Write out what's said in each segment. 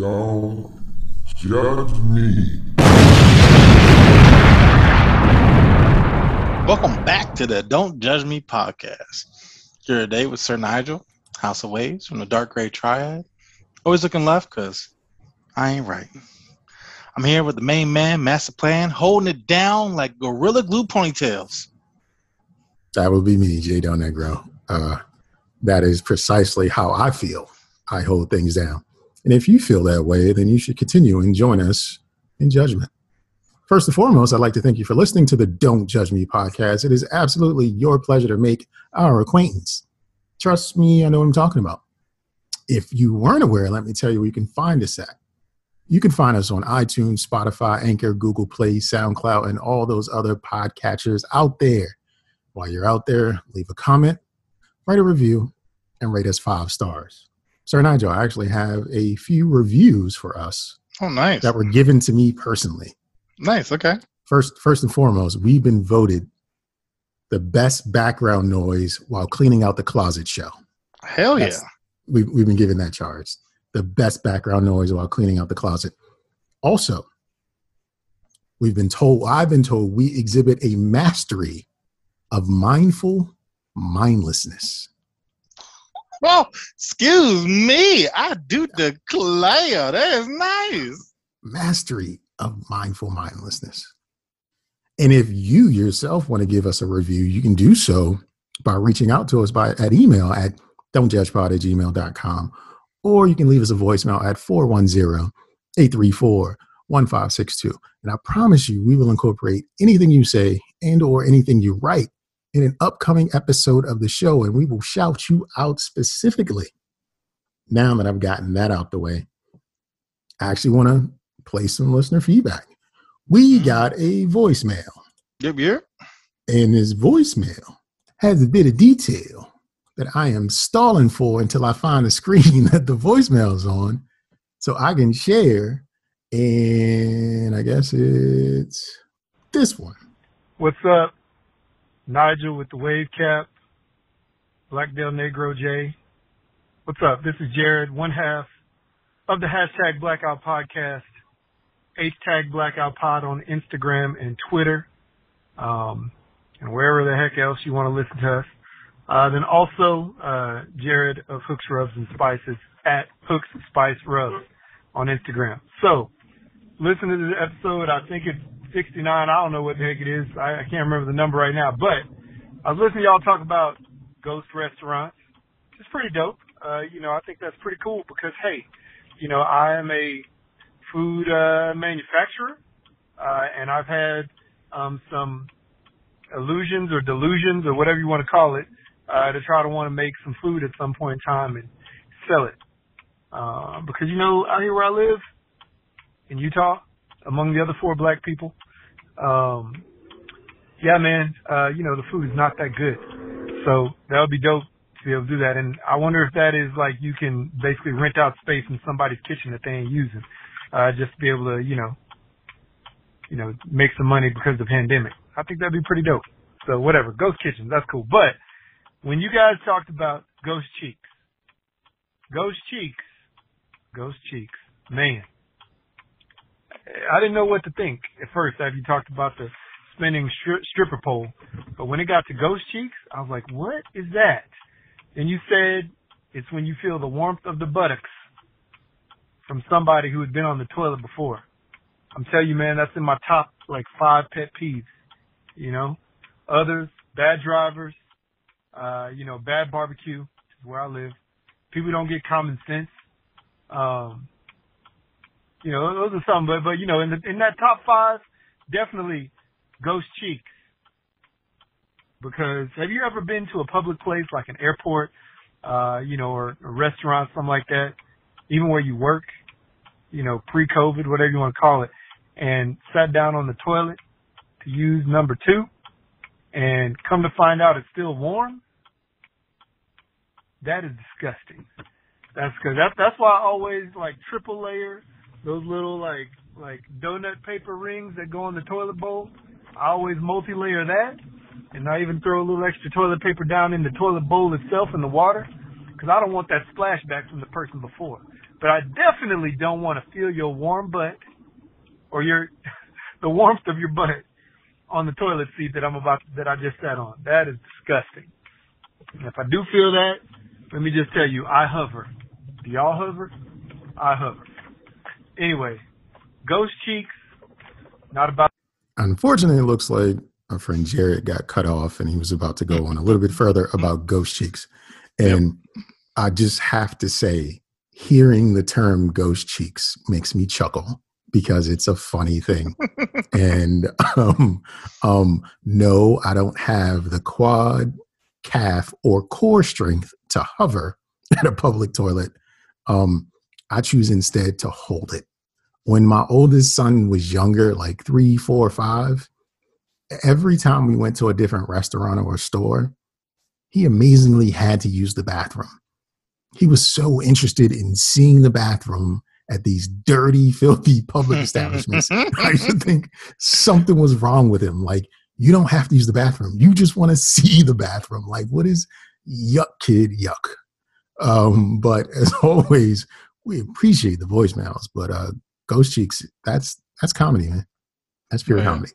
Don't judge me. Welcome back to the Don't Judge Me podcast. You're a day with Sir Nigel, House of Waves from the Dark Gray Triad. Always looking left because I ain't right. I'm here with the main man, Master Plan, holding it down like Gorilla Glue ponytails. That would be me, J. Del Negro. Uh, that is precisely how I feel. I hold things down. And if you feel that way, then you should continue and join us in judgment. First and foremost, I'd like to thank you for listening to the Don't Judge Me podcast. It is absolutely your pleasure to make our acquaintance. Trust me, I know what I'm talking about. If you weren't aware, let me tell you where you can find us at. You can find us on iTunes, Spotify, Anchor, Google Play, SoundCloud, and all those other podcatchers out there. While you're out there, leave a comment, write a review, and rate us five stars. Sir Nigel, I actually have a few reviews for us Oh, nice. that were given to me personally. Nice. Okay. First, first and foremost, we've been voted the best background noise while cleaning out the closet show. Hell yeah. That's- We've, we've been given that charge. The best background noise while cleaning out the closet. Also, we've been told, I've been told we exhibit a mastery of mindful mindlessness. Well, excuse me. I do declare. That is nice. mastery of mindful mindlessness. And if you yourself want to give us a review, you can do so by reaching out to us by at email at don'tjudgepod at gmail.com. Or you can leave us a voicemail at 410-834-1562. And I promise you, we will incorporate anything you say and or anything you write in an upcoming episode of the show, and we will shout you out specifically. Now that I've gotten that out the way, I actually want to play some listener feedback. We Mhm. got a voicemail, Yep. Yep. and this voicemail has a bit of detail that I am stalling for until I find the screen that the voicemail is on so I can share. And I guess it's this one. What's up? Nigel with the wave cap. Blackdale Negro J. What's up? This is Jared, one half of the hashtag Blackout Podcast. hashtag Blackout Pod on Instagram and Twitter. Um, and wherever the heck else you want to listen to us. Uh, then also, uh, Jared of Hooks Rubs and Spices at Hooks Spice Rubs on Instagram. So, listen to this episode. I think it's 69. I don't know what the heck it is. I, I can't remember the number right now. But I was listening to y'all talk about ghost restaurants. It's pretty dope. Uh, you know, I think that's pretty cool because, hey, you know, I am a food uh, manufacturer, uh, and I've had um, some illusions or delusions or whatever you want to call it uh, to try to want to make some food at some point in time and sell it. Uh, because, you know, out here where I live in Utah, among the other four black people, um, yeah, man, uh, you know, the food is not that good. So that would be dope to be able to do that. And I wonder if that is like you can basically rent out space in somebody's kitchen that they ain't using, uh, just to be able to, you know, you know, make some money because of the pandemic. I think that'd be pretty dope. So whatever, ghost kitchens, that's cool. But when you guys talked about ghost cheeks, ghost cheeks, ghost cheeks, man, I didn't know what to think at first after you talked about the spinning stri- stripper pole. But when it got to ghost cheeks, I was like, what is that? And you said it's when you feel the warmth of the buttocks from somebody who had been on the toilet before. I'm telling you, man, that's in my top like five pet peeves. You know, others, bad drivers, uh, you know, bad barbecue, which is where I live. People don't get common sense. Um, you know, those are some, but but you know, in the, in that top five, definitely ghost cheeks. Because have you ever been to a public place like an airport, uh, you know, or a restaurant, something like that, even where you work, you know, pre-COVID, whatever you want to call it, and sat down on the toilet to use number two, and come to find out it's still warm? That is disgusting. That's good. That's that's why I always like triple layer those little like like donut paper rings that go in the toilet bowl. I always multi-layer that, and I even throw a little extra toilet paper down in the toilet bowl itself in the water, because I don't want that splashback from the person before. but I definitely don't want to feel your warm butt or your the warmth of your butt on the toilet seat that I'm about that I just sat on. That is disgusting. And if I do feel that, let me just tell you, I hover. Do y'all hover? I hover. Anyway, ghost cheeks, not about. Unfortunately, it looks like our friend Jared got cut off and he was about to go on a little bit further about ghost cheeks. And yep. I just have to say, hearing the term ghost cheeks makes me chuckle because it's a funny thing. and um, um, no, I don't have the quad, calf, or core strength to hover at a public toilet. Um, I choose instead to hold it. When my oldest son was younger, like three, four, five, every time we went to a different restaurant or store, he amazingly had to use the bathroom. He was so interested in seeing the bathroom at these dirty, filthy public establishments. I used to think something was wrong with him. Like, you don't have to use the bathroom. You just want to see the bathroom. Like, what is yuck, kid? Yuck. Um, but as always, we appreciate the voicemails. But uh, Ghost Cheeks, that's that's comedy, man. That's pure yeah. comedy.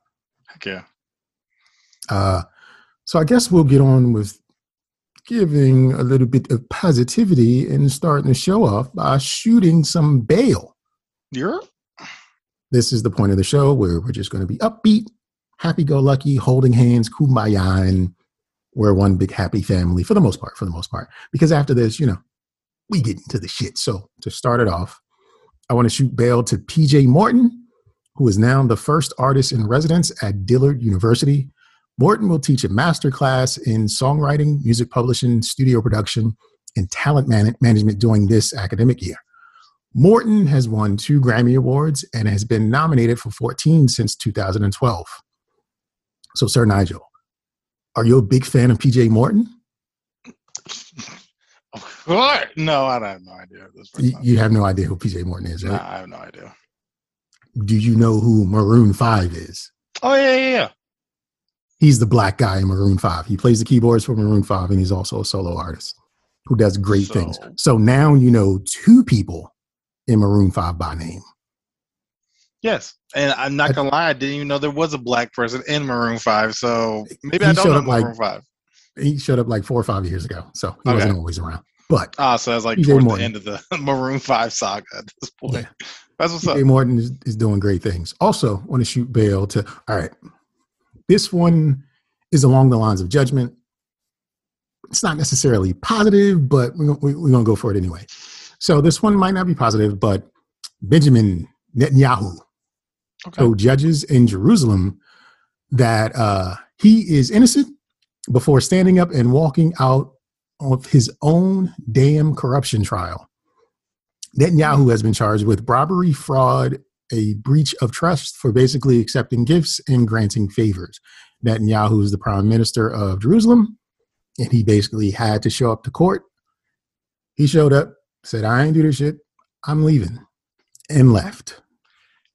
Heck yeah. Uh, so I guess we'll get on with giving a little bit of positivity and starting to show off by shooting some bail. Yeah. This is the point of the show where we're just going to be upbeat, happy go lucky, holding hands, kumbaya, and we're one big happy family for the most part, for the most part. Because after this, you know, we get into the shit. So to start it off, I want to shoot bail to PJ Morton, who is now the first artist in residence at Dillard University Morton will teach a master class in songwriting, music publishing, studio production, and talent man- management during this academic year. Morton has won two Grammy Awards and has been nominated for 14 since 2012. So, Sir Nigel, are you a big fan of PJ Morton? What? No, I don't have no idea. You, you, have no idea who PJ Morton is, right? Nah, I have no idea. Do you know who Maroon 5 is? Oh, yeah, yeah, yeah he's the black guy in Maroon 5. He plays the keyboards for Maroon 5 and he's also a solo artist who does great so, things. So now you know two people in Maroon 5 by name. Yes. And I'm not gonna lie, I didn't even know there was a black person in Maroon 5. So maybe I don't know Maroon like, 5. He showed up like four or five years ago. So he okay. wasn't always around. But ah, so that's like towards Morton. the end of the Maroon Five saga at this point. Yeah. That's what's up. Morton is, is doing great things. Also, want to shoot bail to all right. This one is along the lines of judgment. It's not necessarily positive, but we're, we're going to go for it anyway. So this one might not be positive, but Benjamin Netanyahu okay. so judges in Jerusalem that uh, he is innocent before standing up and walking out of his own damn corruption trial. Netanyahu has been charged with robbery, fraud, a breach of trust for basically accepting gifts and granting favors. Netanyahu is the prime minister of Jerusalem, and he basically had to show up to court. He showed up, said, I ain't do this shit. I'm leaving, and left.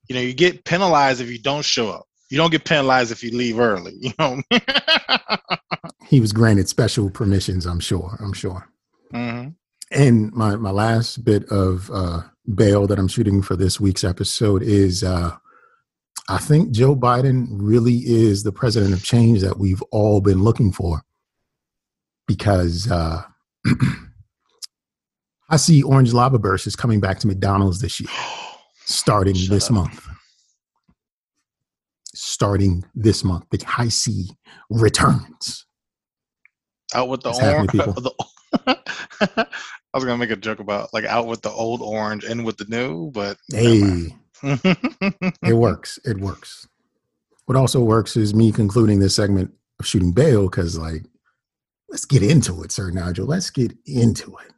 You know, you get penalized if you don't show up. You don't get penalized if you leave early. You know. he was granted special permissions. I'm sure. I'm sure. Mm-hmm. And my my last bit of uh, bail that I'm shooting for this week's episode is uh, I think Joe Biden really is the president of change that we've all been looking for because uh, I see Orange Lavaburst is coming back to McDonald's this year, starting Shut this up. month. Starting this month, the Hi-C returns. Out with the orange. I was gonna make a joke about like out with the old orange and with the new, but hey, it works. It works. What also works is me concluding this segment of shooting bail because like let's get into it, Sir Nigel. Let's get into it.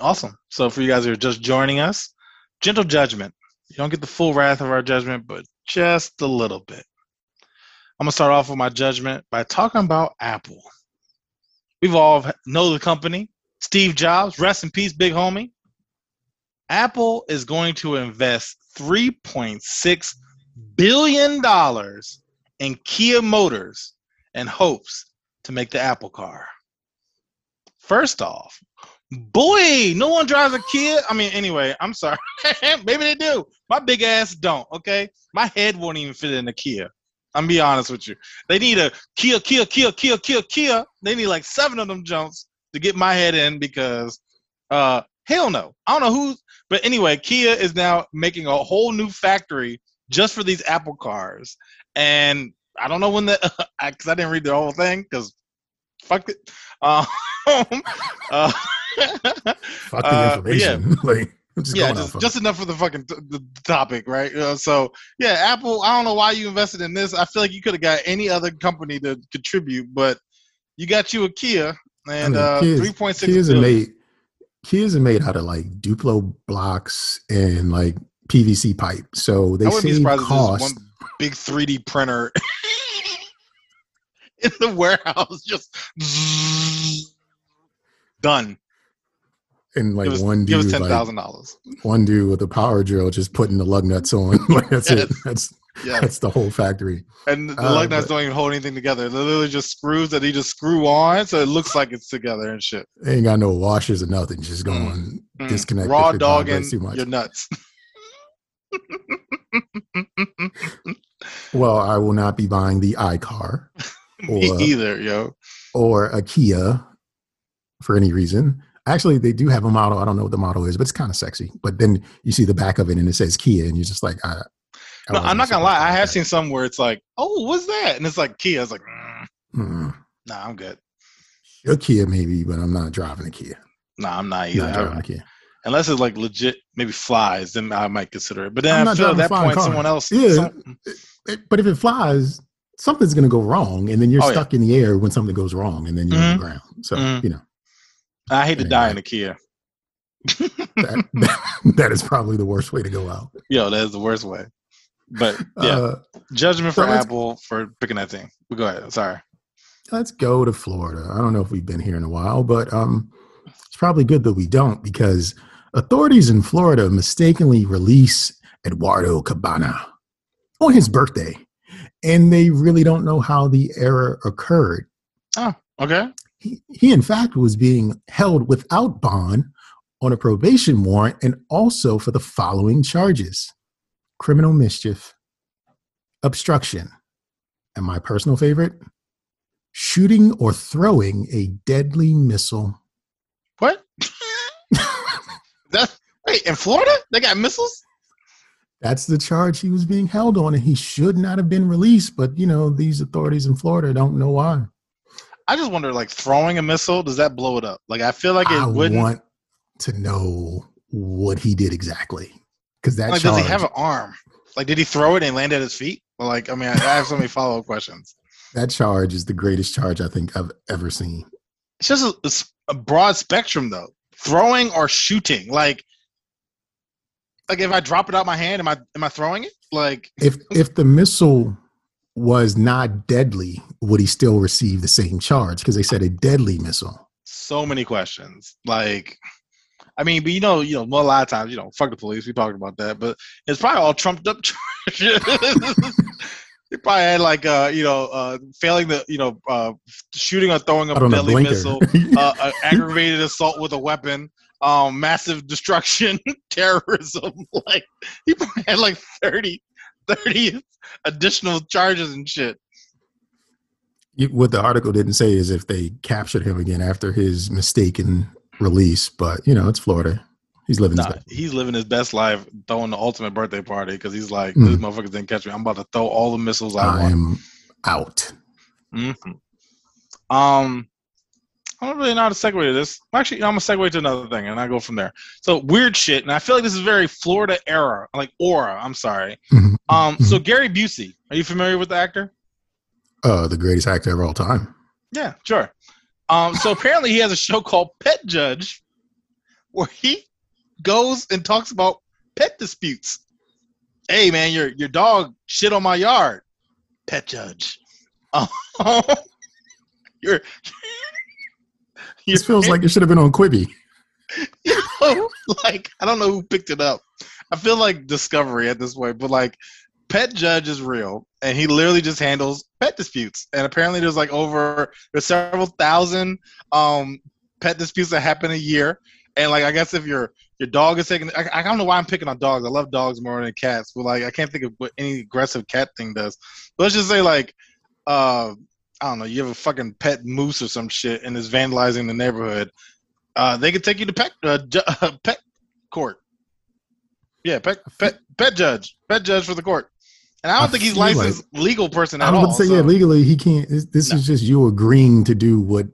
Awesome. So for you guys who are just joining us, gentle judgment. You don't get the full wrath of our judgment, but just a little bit. I'm gonna start off with my judgment by talking about Apple. We've all know the company. Steve Jobs, rest in peace, big homie. Apple is going to invest $3.6 billion in Kia Motors in hopes to make the Apple car. First off, Boy, no one drives a Kia. I mean, anyway, I'm sorry. Maybe they do. My big ass don't. Okay, my head won't even fit in a Kia. I'm be honest with you. They need a Kia, Kia, Kia, Kia, Kia, Kia. They need like seven of them jumps to get my head in because, uh, hell no. I don't know who. But anyway, Kia is now making a whole new factory just for these Apple cars, and I don't know when the because I didn't read the whole thing because fuck it. Um, uh, Fuck the Uh, yeah. like, just yeah, just, just enough for the fucking t- the topic, right? Uh, so yeah, Apple. I don't know why you invested in this. I feel like you could have got any other company to contribute, but you got you a Kia and mean, uh, three point six Kias are made Kias are made out of like Duplo blocks and like PVC pipe. So they I be save surprised if there's cost. one big 3D printer in the warehouse, just done. And like us, one dude, ten like thousand dollars. one dude with a power drill just putting the lug nuts on. like that's it. That's Yeah, that's the whole factory. and the Uh, lug nuts but- don't even hold anything together. They're literally just screws that he just screw on, so it looks like it's together and shit. They ain't got no washers or nothing. Just going Mm. disconnect. Raw dog and too much. your nuts. Well, I will not be buying the iCar Me either, yo. or a Kia for any reason. Actually, they do have a model. I don't know what the model is, but it's kind of sexy. But then you see the back of it and it says Kia, and you're just like, I, I no, I'm not gonna lie. I have that. seen some where it's like, "Oh, what's that?" And it's like Kia. It's like, mm, Mm. "Nah, I'm good. a Kia maybe, but I'm not driving a Kia. Nah, I'm not either. not driving a Kia. Unless it's like legit, maybe flies, then I might consider it. But then I'm I feel at that point, car. someone else. Yeah. some- but if it flies, something's going to go wrong, and then you're Oh, yeah. stuck in the air when something goes wrong, and then you're on Mhm. the ground. So Mhm. you know I hate to die in a Kia. that, that is probably the worst way to go out. Yo, that is the worst way. But yeah, Uh, judgment so for Apple for picking that thing. But go ahead. Sorry. let's go to Florida. I don't know if we've been here in a while, but um, it's probably good that we don't because authorities in Florida mistakenly release Eduardo Cabana on his birthday, and they really don't know how the error occurred. Oh, okay. He, he, in fact, was being held without bond on a probation warrant and also for the following charges criminal mischief, obstruction, and my personal favorite, shooting or throwing a deadly missile. What? that wait in Florida they got missiles. That's the charge he was being held on, and he should not have been released. But you know, these authorities in Florida don't know why. I just wonder, like throwing a missile, does that blow it up? Like I feel like it I wouldn't. want to know what he did exactly because that like, charge. does he have an arm? Like, did he throw it and land at his feet? Like, I mean, I, have so many follow up questions. that charge is the greatest charge I think I've ever seen. It's just a, it's a broad spectrum, though. Throwing or shooting, like, like if I drop it out my hand, am I am I throwing it? Like, If if the missile was not deadly, would he still receive the same charge? Because they said a deadly missile. so many questions. Like, I mean, but you know, you know, well, a lot of times, you know, fuck the police. We talked about that, but it's probably all trumped up charges. They probably had like, uh, you know, uh, failing the, you know, uh, shooting or throwing a a deadly missile, uh, uh, aggravated assault with a weapon, um, massive destruction, terrorism. Like, he probably had like 30, 30 additional charges and shit. You- what the article didn't say is if they captured him again after his mistaken release, but you know, it's Florida. He's living his Nah, best. he's living his best life, throwing the ultimate birthday party because he's like, Mm. these motherfuckers didn't catch me. I'm about to throw all the missiles I I want. out. hmm Um, I don't really know how to segue to this. Actually, I'm gonna segue to another thing, and I go from there. So weird shit, and I feel like this is very Florida era, like aura. I'm sorry. Mhm. Um, so Gary Busey, are you familiar with the actor? Uh, the greatest actor of all time. Yeah, sure. Um, so apparently he has a show called Pet Judge, where he goes and talks about pet disputes. Hey man, your your dog shit on my yard. Pet Judge. Um, you're, This feels like it should have been on Quibi. like I don't know who picked it up. I feel like Discovery at this point, but like Pet Judge is real, and he literally just handles pet disputes. And apparently, there's like over there's several thousand um pet disputes that happen a year. And like I guess if your your dog is taking, I, I don't know why I'm picking on dogs. I love dogs more than cats, but like I can't think of what any aggressive cat thing does. But let's just say like, uh, I don't know, you have a fucking pet moose or some shit and is vandalizing the neighborhood. Uh, they could take you to pet uh, ju- pet court. Yeah, pet pet pet judge, pet judge for the court. And I don't I think he's feel like- licensed legal person I at all. about to say, so- yeah, legally he can't. This, this No. is just you agreeing to do what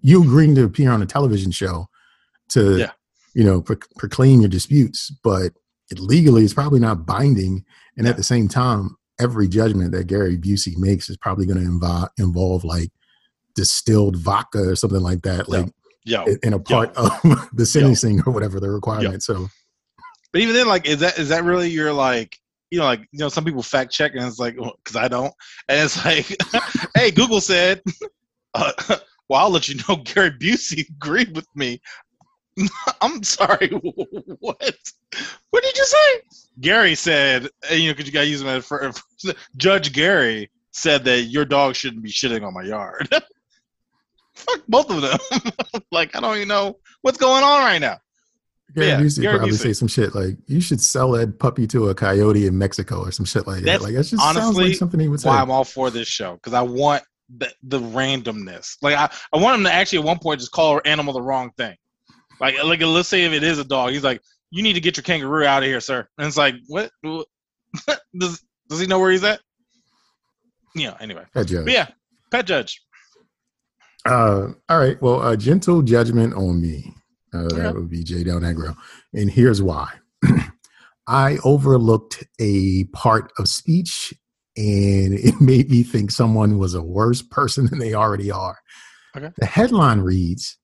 you agreeing to appear on a television show to, Yeah. you know, pro- proclaim your disputes. But it legally, it's probably not binding. And Yeah. at the same time, every judgment that Gary Busey makes is probably going to involve involve like distilled vodka or something like that, like Yo, in- in a part of the sentencing or whatever the requirement. So But even then, like, is that is that really your like, you know, like you know, some people fact check and it's like, because I don't, and it's like, hey, Google said, uh, well, I'll let you know, Gary Busey agreed with me. I'm sorry, what? What did you say? Gary said, you know, because you got to use him as for, Judge Gary said that your dog shouldn't be shitting on my yard. Fuck both of them. like, I don't even know what's going on right now. Gary Yeah, Busey Gary probably Busey. say some shit like, "You should sell that puppy to a coyote in Mexico" or some shit like that. That's Like that just sounds honestly like something he would say. why I'm all for this show because I want the, the randomness. Like I, I want him to actually at one point just call an animal the wrong thing. Like like let's say if it is a dog, he's like, "You need to get your kangaroo out of here, sir." And it's like, what? What? does does he know where he's at? Yeah. Anyway, That judge. but yeah, pet judge. Uh, all right. Well, a gentle judgment on me. Uh, Okay. That would be Jay Del Negro. And here's why. I overlooked a part of speech and it made me think someone was a worse person than they already are. Okay. The headline reads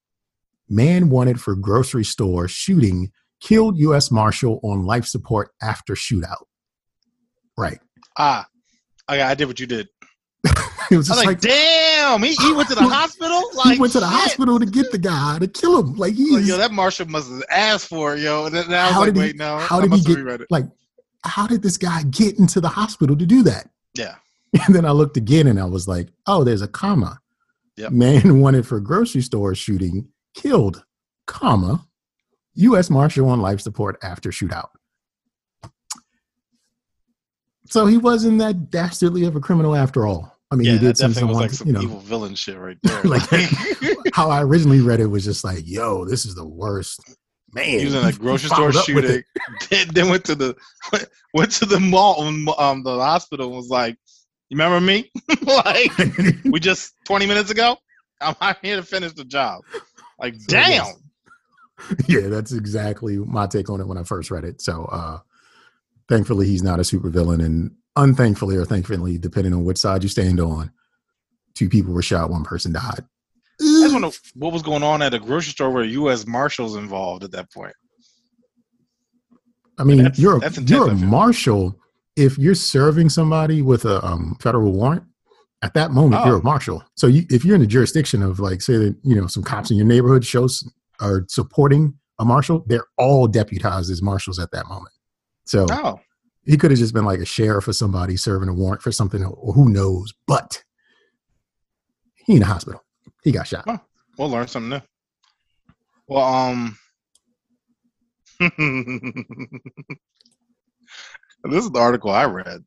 Man wanted for grocery store shooting killed U.S. Marshal on life support after shootout. Right. Ah, I, I did what you did. It was I was just like, like, damn, he, he went to the hospital. Like he went to the shit. hospital to get the guy to kill him. Like he's Like, yo, that marshal must have asked for it, yo. And then I was How like, did he- wait, no. how I did he get- like how did this guy get into the hospital to do that Yeah. and then i looked again and i was like oh there's a comma Yep. man wanted for grocery store shooting killed comma u.s marshal on life support after shootout so he wasn't that dastardly of a criminal after all i mean yeah, he did send someone like some you know evil villain shit right there. Like- how i originally read it was just like yo this is the worst man he was in a grocery store followed up with shooting, then, then went to the went to the mall, um, the hospital, and was like, "You remember me? like we just 20 minutes ago. I'm out here to finish the job." Like, So, damn. yes. yeah, that's exactly my take on it when I first read it. So, uh, thankfully, he's not a supervillain, and unthankfully or thankfully, depending on which side you stand on, two people were shot, one person died. I just wonder what was going on at a grocery store where U.S. Marshals involved at that point. I mean, That's- you're a, that's you're a marshal if you're serving somebody with a um, federal warrant. At that moment, Oh. you're a marshal. So, you, if you're in the jurisdiction of, like, say that you know some cops in your neighborhood shows are supporting a marshal, they're all deputized as marshals at that moment. So, Oh, he could have just been like a sheriff or somebody serving a warrant for something, or who knows. But he in the hospital. He got shot. we'll learn something new. Well, um, this is the article I read.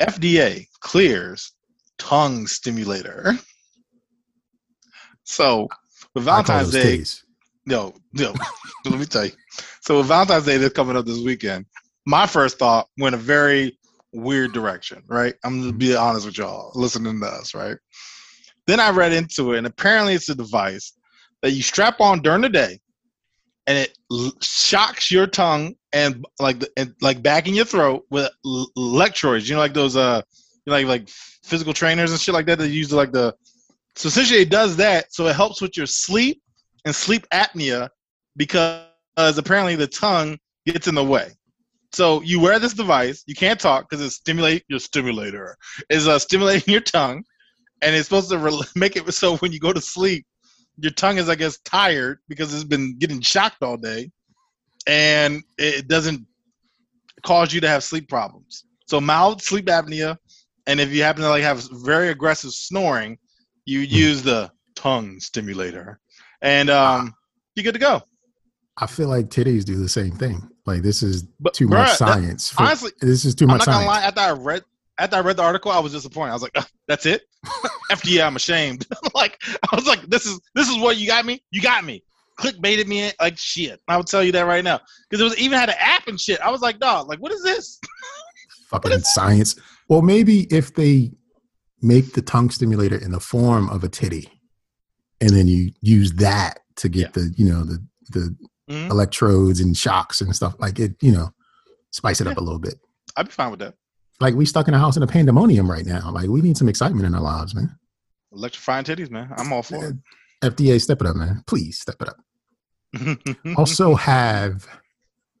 FDA clears tongue stimulator. So, with Valentine's Day, titties. No, no, let me tell you. So, with Valentine's Day that's coming up this weekend, my first thought went a very weird direction, right? I'm gonna be honest with y'all, listening to us, right? Then I read into it, and apparently it's a device that you strap on during the day, and it l- shocks your tongue and like the, and like back in your throat with l- electrodes. You know, like those uh, you know, like like physical trainers and shit like that that use like the. So essentially, it does that, so it helps with your sleep and sleep apnea because apparently the tongue gets in the way. So you wear this device, you can't talk because it's stimulate your stimulator is uh, stimulating your tongue, and it's supposed to re- make it so when you go to sleep, your tongue is I guess tired because it's been getting shocked all day, and it doesn't cause you to have sleep problems. So mild sleep apnea, and if you happen to like have very aggressive snoring, you use the tongue stimulator, and um, you good to go. I feel like titties do the same thing. Like this is But too bruh, much that- science. for- honestly, this is too much. I'm not gonna science. lie. After I read after I read the article, I was disappointed. I was like, "Ugh, "That's it." FDA, I'm ashamed. like I was like, "This is this is what you got me. You got me." Clickbaited me in, like shit. I would tell you that right now because it was even had an app and shit. I was like, "Dog, like what is this?" Fucking science. Well, maybe if they make the tongue stimulator in the form of a titty, and then you use that to get the you know the the Mhm. electrodes and shocks and stuff like it, you know, spice it up a little bit. I'd be fine with that. Like we stuck in a house in a pandemonium right now. Like we need some excitement in our lives, man. Electrifying titties, man. I'm all for it. FDA, step it up, man. Please step it up. also have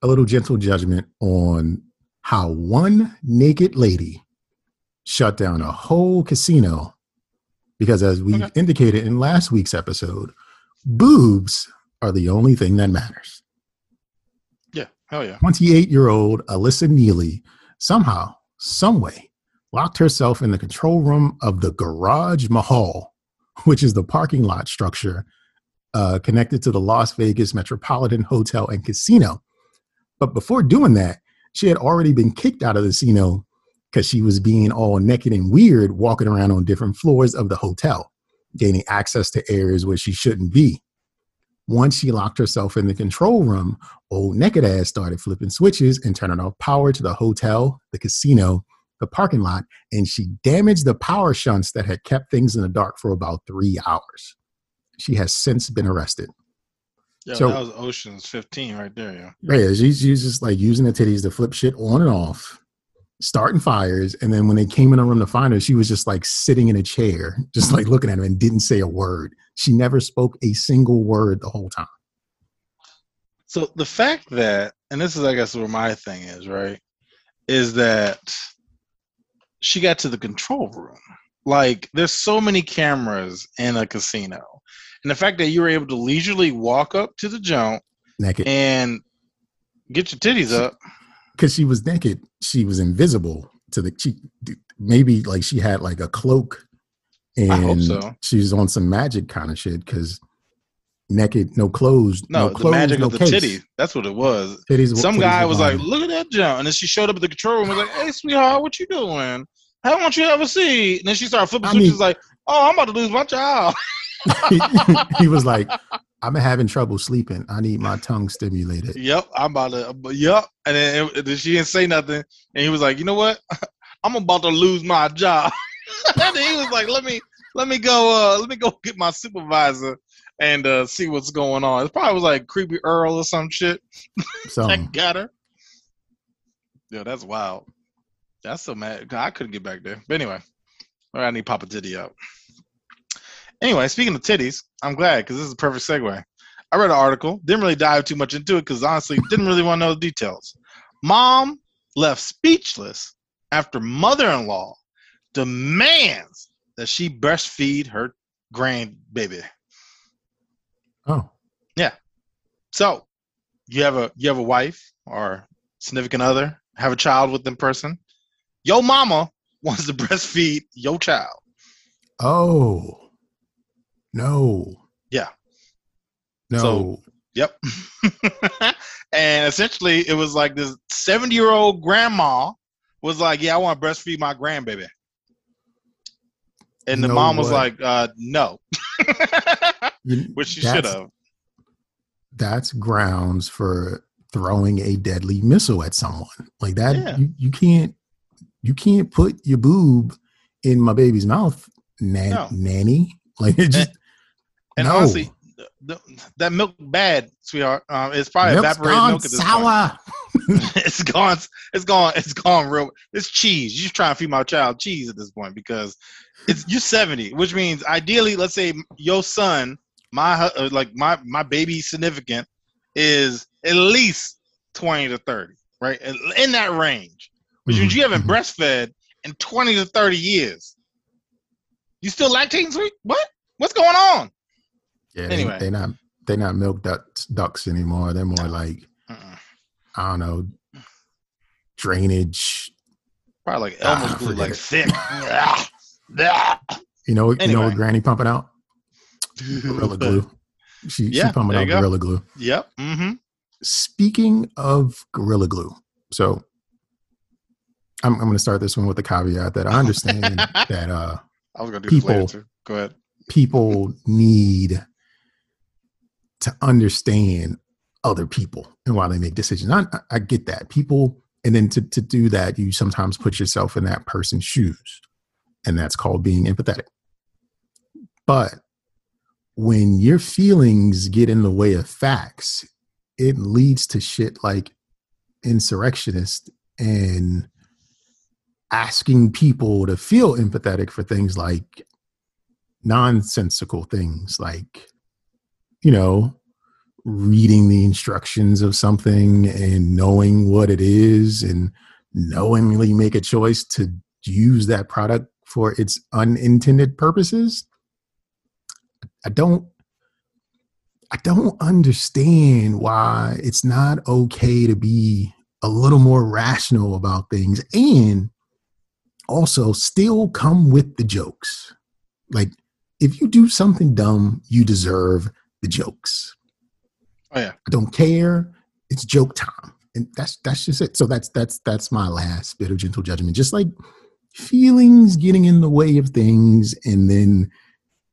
a little gentle judgment on how one naked lady shut down a whole casino because as we Okay. indicated in last week's episode boobs are the only thing that matters yeah, hell yeah. 28 year old alyssa neely somehow someway locked herself in the control room of the garage mahal which is the parking lot structure uh, connected to the Las Vegas Metropolitan Hotel and Casino. But before doing that, she had already been kicked out of the casino because she was being all naked and weird walking around on different floors of the hotel, gaining access to areas where she shouldn't be. Once she locked herself in the control room, old naked ass started flipping switches and turning off power to the hotel, the casino, the parking lot, and she damaged the power shunts that had kept things in the dark for about three hours. She has since been arrested. Yeah, So- that was Ocean's 15 right there, yeah. Yeah, she's, she's just like using the titties to flip shit on and off, starting fires. And then when they came in the room to find her, she was just like sitting in a chair, just like looking at him and didn't say a word. She never spoke a single word the whole time. So the fact that, and this is, I guess, where my thing is, right, is that she got to the control room. Like, there's so many cameras in a casino, and the fact that you were able to leisurely walk up to the jump Naked. and get your titties up. Because she was naked, she was invisible to the, she, maybe like she had like a cloak and so. she was on some magic kind of shit because naked, no clothes, No, no, the clothes, magic no of the case. titties. That's what it was. Titties, Some titties guy was like, "Look at that jump," and then she showed up at the control room. and Was like, "Hey, sweetheart, what you doing? How won't you have a seat?" And then she started flipping I switches. mean- like, "Oh, I'm about to lose my child." he was like, I'm having trouble sleeping. I need my tongue stimulated. Yep, I'm about to. but Yep, and then, then she didn't say nothing, and he was like, "You know what? I'm about to lose my job." and he was like, "Let me, let me go. Uh, let me go get my supervisor and uh, see what's going on." It probably was like creepy Earl or some shit So that got her. Yeah, that's wild. That's so mad. I couldn't get back there. But anyway, I need Papa Diddy out. Anyway, speaking of titties, I'm glad because this is a perfect segue. I read an article, didn't really dive too much into it because honestly, didn't really want to know the details. Mom left speechless after mother in law demands that she breastfeed her grandbaby. oh, Yeah. So, you have a you have a wife or significant other, have a child with them person. Your mama wants to breastfeed your child. oh, no. Yeah. No. So- Yep. and essentially, it was like this 70 year old grandma was like, Yeah, I want to breastfeed my grandbaby. And the know mom was what? like, uh, No, which she should have. That's grounds for throwing a deadly missile at someone. Like that, Yeah. you, you can't you can't put your boob in my baby's mouth, nan- No. nanny. Like it just And no. honestly, the, that milk bad, sweetheart. Um, it's probably Milk's evaporated gone milk at this point. it's gone. It's gone. It's gone real. It's cheese. You're trying to feed my child cheese at this point because it's you're 70, which means ideally, let's say your son, my uh, like my my baby significant is at least 20 to 30, right? In- that range, which means you haven't Mhm. breastfed in 20 to 30 years. You still lactating, sweet? What? What's going on? Yeah, Anyway. they're not they're not milk ducks ducks anymore. They're more like Uh-uh. I don't know drainage. Probably like Ah, Elmer's glue, like it. thick. You know, you know what Granny pumping out? Gorilla glue. She, Yeah, she pumping out go. Gorilla Glue. Yep. Mm-hmm. Speaking of Gorilla Glue, so I'm, I'm going to start this one with the caveat that I understand that uh, I was gonna do People- Go ahead. people need to understand other people and why they make decisions. I, I- get that. People, and then to, to do that, you sometimes put yourself in that person's shoes, and that's called being empathetic. But when your feelings get in the way of facts, it leads to shit like insurrectionist and asking people to feel empathetic for things like nonsensical things like you know reading the instructions of something and knowing what it is and knowingly make a choice to use that product for its unintended purposes i don't i don't understand why it's not okay to be a little more rational about things and also still come with the jokes. Like if you do something dumb, you deserve the jokes. Oh yeah. I don't care. It's joke time. And that's that's just it. So that's that's that's my last bit of gentle judgment. Just like feelings getting in the way of things and then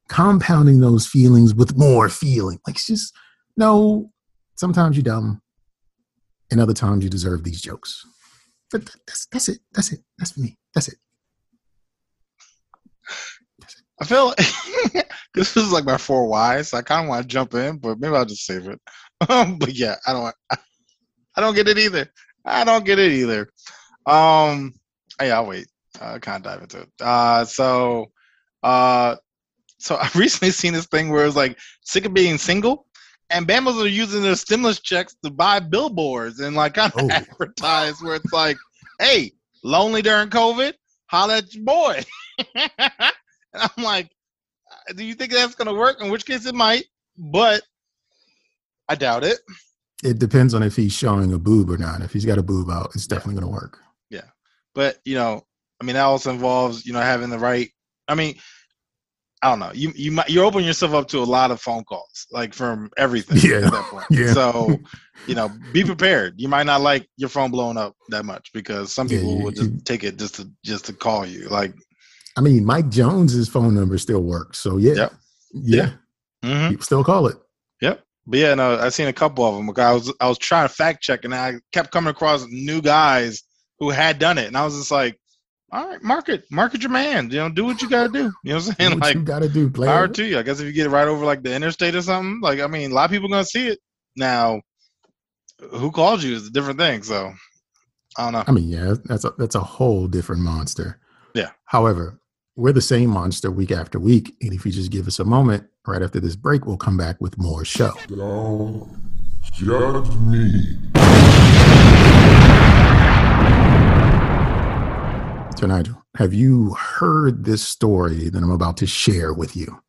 compounding those feelings with more feeling. Like it's just no, sometimes you're dumb and other times you deserve these jokes. But that's that's it. That's it. That's for me. That's it. I feel this is like my four whys. So I kind of want to jump in, but maybe I'll just save it. but yeah, I don't. I don't get it either. I don't get it either. Um. Yeah, I'll wait. I'll kind of dive into it. Uh. So. Uh. So I've recently seen this thing where it's like sick of being single, and Bambas are using their stimulus checks to buy billboards and like kind of Oh. advertise where it's like, "Hey, lonely during COVID? Holla at your boy." And I'm like, "Uh, do you think that's gonna work? In which case it might, but I doubt it. It depends on if he's showing a boob or not. If he's got a boob out, it's definitely going to work. Yeah, but you know, I mean, that also involves you know having the right. I mean, I don't know. You you might you're opening yourself up to a lot of phone calls, like from everything Yeah. at that point. Yeah. So, you know, be prepared. You might not like your phone blowing up that much because some Yeah, people you- will just you- take it just to just to call you. Like, I mean, Mike Jones's phone number still works. So yeah, Yep. yeah, mhm. people still call it. Yep. But yeah, no, I've seen a couple of them. I was I was trying to fact check, and I kept coming across new guys who had done it, and I was just like, "All right, market, market your man. You know, do what you got to do." You know what I'm Do saying? what Like, you got to do, player. power to you. I guess if you get it right over like the interstate or something, like I mean, a lot of people gonna see it. Now, who called you is a different thing. So, I don't know. I mean, yeah, that's a, that's a whole different monster. Yeah. However, we're the same monster week after week, and if you just give us a moment, right after this break, we'll come back with more show. Don't judge me. So, Nigel, have you heard this story that I'm about to share with you?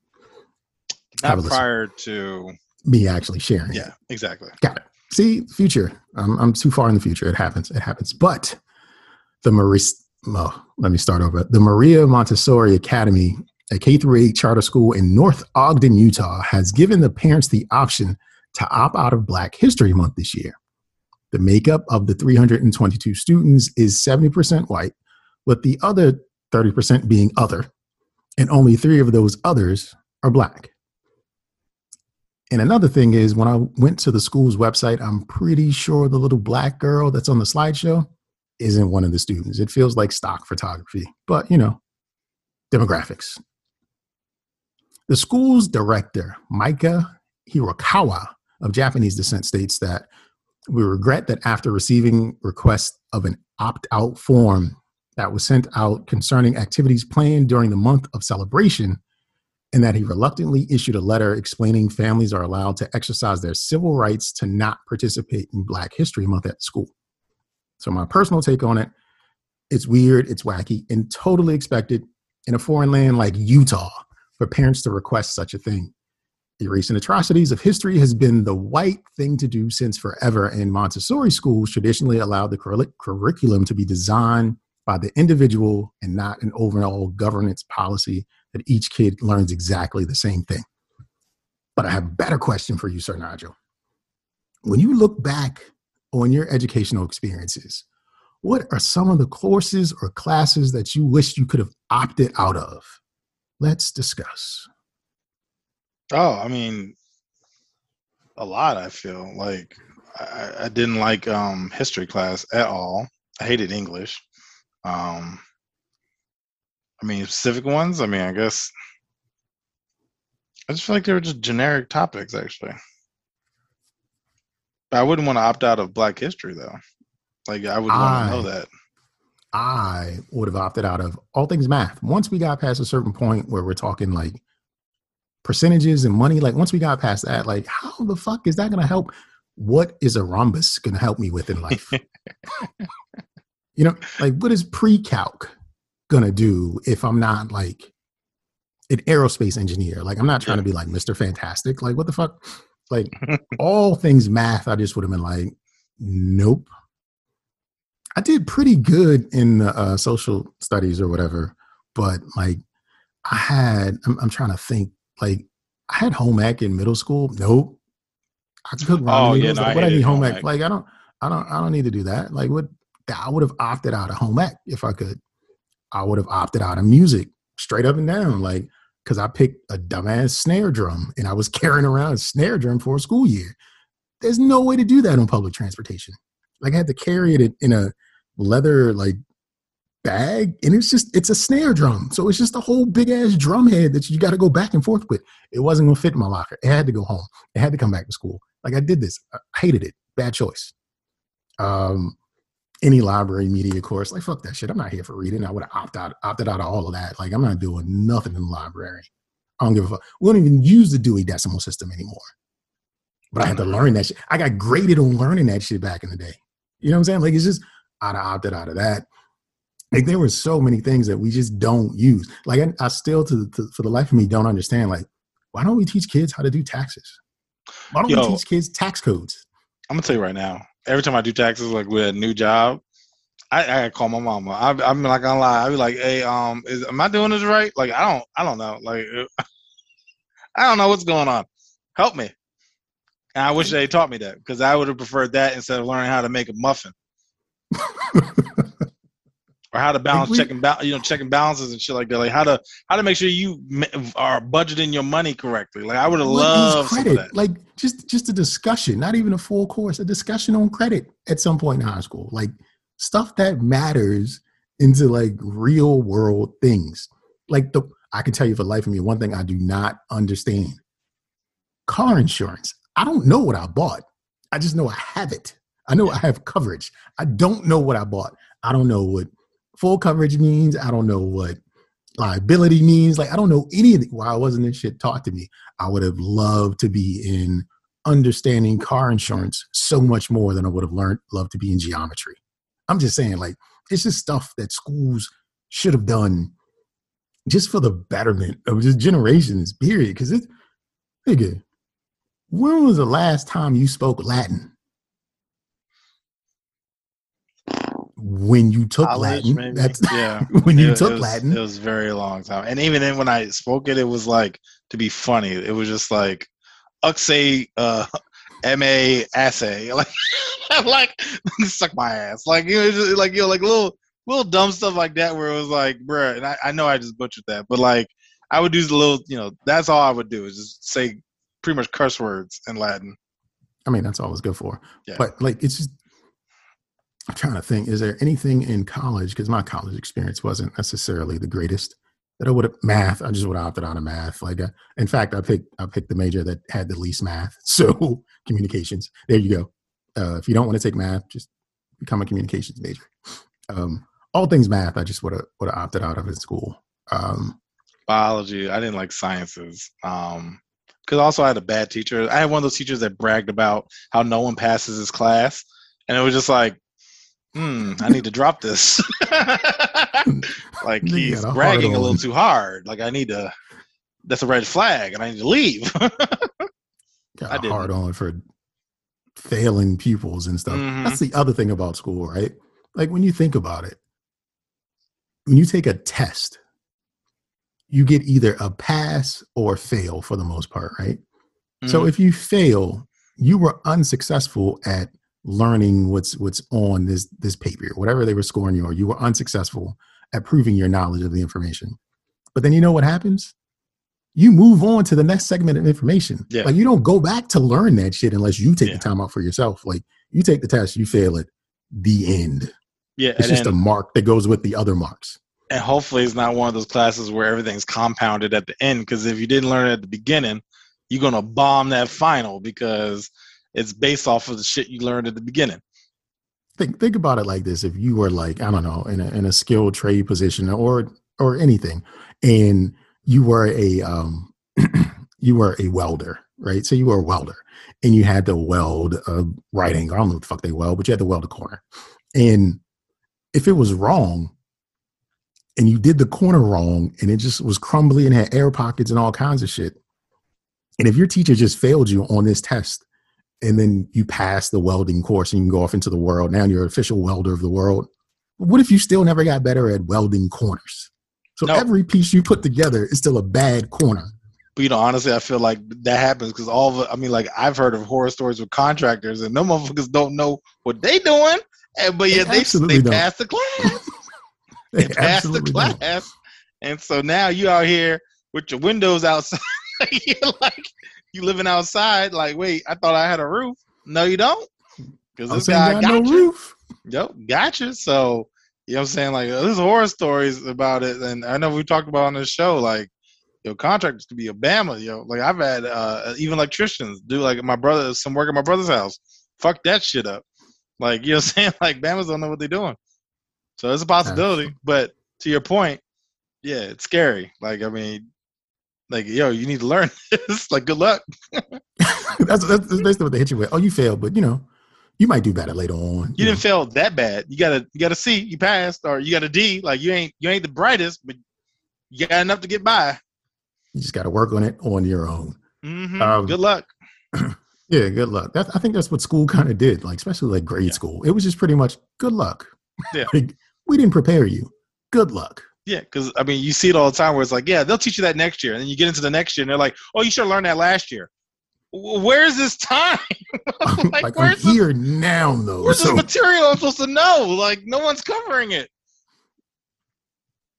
have a Not listen. prior to Me actually sharing. it. yeah, exactly. Got it. See, future. I'm, I'm too far in the future. It happens. It happens. But the Maria, oh, let me start over. The Maria Montessori Academy, a K through 8 charter school in North Ogden, Utah, has given the parents the option to opt out of Black History Month this year. The makeup of the 322 students is 70% white, with the other 30% being other, and only three of those others are Black. And another thing is, when I went to the school's website, I'm pretty sure the little black girl that's on the slideshow isn't one of the students. It feels like stock photography, but you know, demographics. The school's director, Micah Hirokawa of Japanese descent, states that we regret that after receiving requests of an opt out form that was sent out concerning activities planned during the month of celebration, and that he reluctantly issued a letter explaining families are allowed to exercise their civil rights to not participate in Black History Month at school. So, my personal take on it it's weird, it's wacky, and totally expected in a foreign land like Utah for parents to request such a thing. Erasing atrocities of history has been the white thing to do since forever, and Montessori schools traditionally allowed the curric- curriculum to be designed by the individual and not an overall governance policy that each kid learns exactly the same thing. But I have a better question for you, Sir Nigel. When you look back on your educational experiences, what are some of the courses or classes that you wish you could have opted out of? Let's discuss. Oh, I mean, a lot. I feel like I, I didn't like um, history class at all. I hated English. Um, I mean, specific ones. I mean, I guess I just feel like they were just generic topics, actually. I wouldn't want to opt out of Black History, though. Like, I would want to know that. I would have opted out of all things math. Once we got past a certain point where we're talking like percentages and money, like once we got past that, like how the fuck is that going to help? What is a rhombus going to help me with in life? you know, like what is pre-calc going to do if I'm not like an aerospace engineer? Like I'm not trying to be like Mr. Fantastic. Like what the fuck? Like all things math, I just would have been like, nope. I did pretty good in uh, social studies or whatever, but like I had, I'm, I'm, trying to think, like I had home ec in middle school. Nope. I ramen oh. Yeah, no, like, what I need home ec? Like I don't, I don't, I don't need to do that. Like what? I would have opted out of home ec if I could. I would have opted out of music straight up and down. Like because I picked a dumbass snare drum and I was carrying around a snare drum for a school year. There's no way to do that on public transportation. Like I had to carry it in a leather like bag and it's just it's a snare drum. So it's just a whole big ass drum head that you got to go back and forth with. It wasn't gonna fit in my locker. It had to go home. It had to come back to school. Like i did this. I hated it. Bad choice. Um any library media course like fuck that shit i'm not here for reading i would have opted out opted out of all of that like i'm not doing nothing in the library i don't give a fuck we don't even use the dewey decimal system anymore but i had to mm-hmm. learn that shit i got graded on learning that shit back in the day you know what i'm saying like it's just I'd have opted out of that. Like there were so many things that we just don't use. Like I, I still, to, to, for the life of me, don't understand. Like, why don't we teach kids how to do taxes? Why don't Yo, we teach kids tax codes? I'm gonna tell you right now. Every time I do taxes, like with a new job, I, I call my mama. I, I'm not gonna lie. I be like, "Hey, um, is am I doing this right? Like, I don't, I don't know. Like, I don't know what's going on. Help me." And I wish they taught me that because I would have preferred that instead of learning how to make a muffin or how to balance we, checking ba- you know checking balances and shit like that. Like how to how to make sure you are budgeting your money correctly. Like i would have loved credit? like just just a discussion not even a full course a discussion on credit at some point in high school. Like stuff that matters into like real world things. Like the i can tell you for life of me one thing i do not understand. Car insurance. I don't know what i bought. I just know i have it. I know I have coverage. I don't know what I bought. I don't know what full coverage means. I don't know what liability means. Like I don't know any of it. Why wasn't this shit taught to me? I would have loved to be in understanding car insurance so much more than I would have learned loved to be in geometry. I'm just saying, like, it's just stuff that schools should have done just for the betterment of just generations, period. Because it's nigga, when was the last time you spoke Latin? When you took College, Latin. Maybe. That's yeah. when you it, took it was, Latin. It was very long time. And even then when I spoke it, it was like to be funny. It was just like Uxay uh MA assay. Like I'm like suck my ass. Like you know, just, like you know, like little little dumb stuff like that where it was like, bruh, and I, I know I just butchered that, but like I would do the little, you know, that's all I would do is just say pretty much curse words in Latin. I mean, that's all it's good for. Yeah. But like, it's just I'm trying to think, is there anything in college? Because my college experience wasn't necessarily the greatest. That I would have math. I just would have opted out of math. Like, uh, in fact, I picked I picked the major that had the least math. So communications. There you go. Uh, if you don't want to take math, just become a communications major. Um, all things math, I just would have would have opted out of in school. Um, Biology. I didn't like sciences. Um, because also I had a bad teacher. I had one of those teachers that bragged about how no one passes his class, and it was just like hmm, I need to drop this. like he's bragging a little too hard. Like I need to. That's a red flag, and I need to leave. got I a hard on for failing pupils and stuff. Mm-hmm. That's the other thing about school, right? Like when you think about it, when you take a test, you get either a pass or fail for the most part, right? So Mhm. if you fail, you were unsuccessful at learning what's what's on this this paper, whatever they were scoring you, or you were unsuccessful at proving your knowledge of the information. But then you know what happens? You move on to the next segment of information. Yeah. Like you don't go back to learn that shit unless you take Yeah. the time out for yourself. Like you take the test, you fail it. The end. yeah, It's just then, a mark that goes with the other marks. and hopefully it's not one of those classes where everything's compounded at the end. Because if you didn't learn it at the beginning, you're gonna bomb that final because it's based off of the shit you learned at the beginning. think think about it like this. If you were like i don't know in a, in a skilled trade position or or anything and you were a um you were a welder right? So you were a welder and you had to weld a right angle i don't know what the fuck they weld but you had to weld a corner. And if it was wrong and you did the corner wrong and it just was crumbly and had air pockets and all kinds of shit and if your teacher just failed you on this test and then you pass the welding course and you can go off into the world. Now you're an official welder of the world. What if you still never got better at welding corners? So No. every piece you put together is still a bad corner. But you know, honestly, I feel like that happens because all of I mean, like I've heard of horror stories with contractors, and no motherfuckers don't know what they're doing, and but They yeah, they absolutely they pass the class. They They pass the absolutely don't. class, and so now you out here with your windows outside. You're like you living outside. Like, wait, I thought I had a roof. No, you don't, because this guy got got no you. roof. Yep, gotcha. So, you know what I'm saying? Like, there's horror stories about it. And I know we talked about on this show, like, your contractors could be Obama, yo. Like, I've had uh, even electricians do, like, my brother, some work at my brother's house. Fuck that shit up. Like, you know what I'm saying? Like, Bamas don't know what they're doing. So, it's a possibility. But to your point, yeah, it's scary. Like, I mean, like, yo, you need to learn this. like, good luck. that's, that's, that's basically what they hit you with. Oh, you failed, but you know, you might do better later on. You know. didn't fail that bad. You got a you got a C, you passed, or you got a D. Like you ain't you ain't the brightest, but you got enough to get by. You just got to work on it on your own. hmm Um, Good luck. Yeah, good luck. That, I think that's what school kind of did, like especially like grade Yeah. school. It was just pretty much good luck. Yeah. like, we didn't prepare you. Good luck. Yeah, because I mean, you see it all the time where it's like, yeah, they'll teach you that next year, and then you get into the next year, and they're like, oh, you should have learned that last year. Where's this time? like, like I'm where's this, here now, though. where's So this material I'm supposed to know? Like, no one's covering it.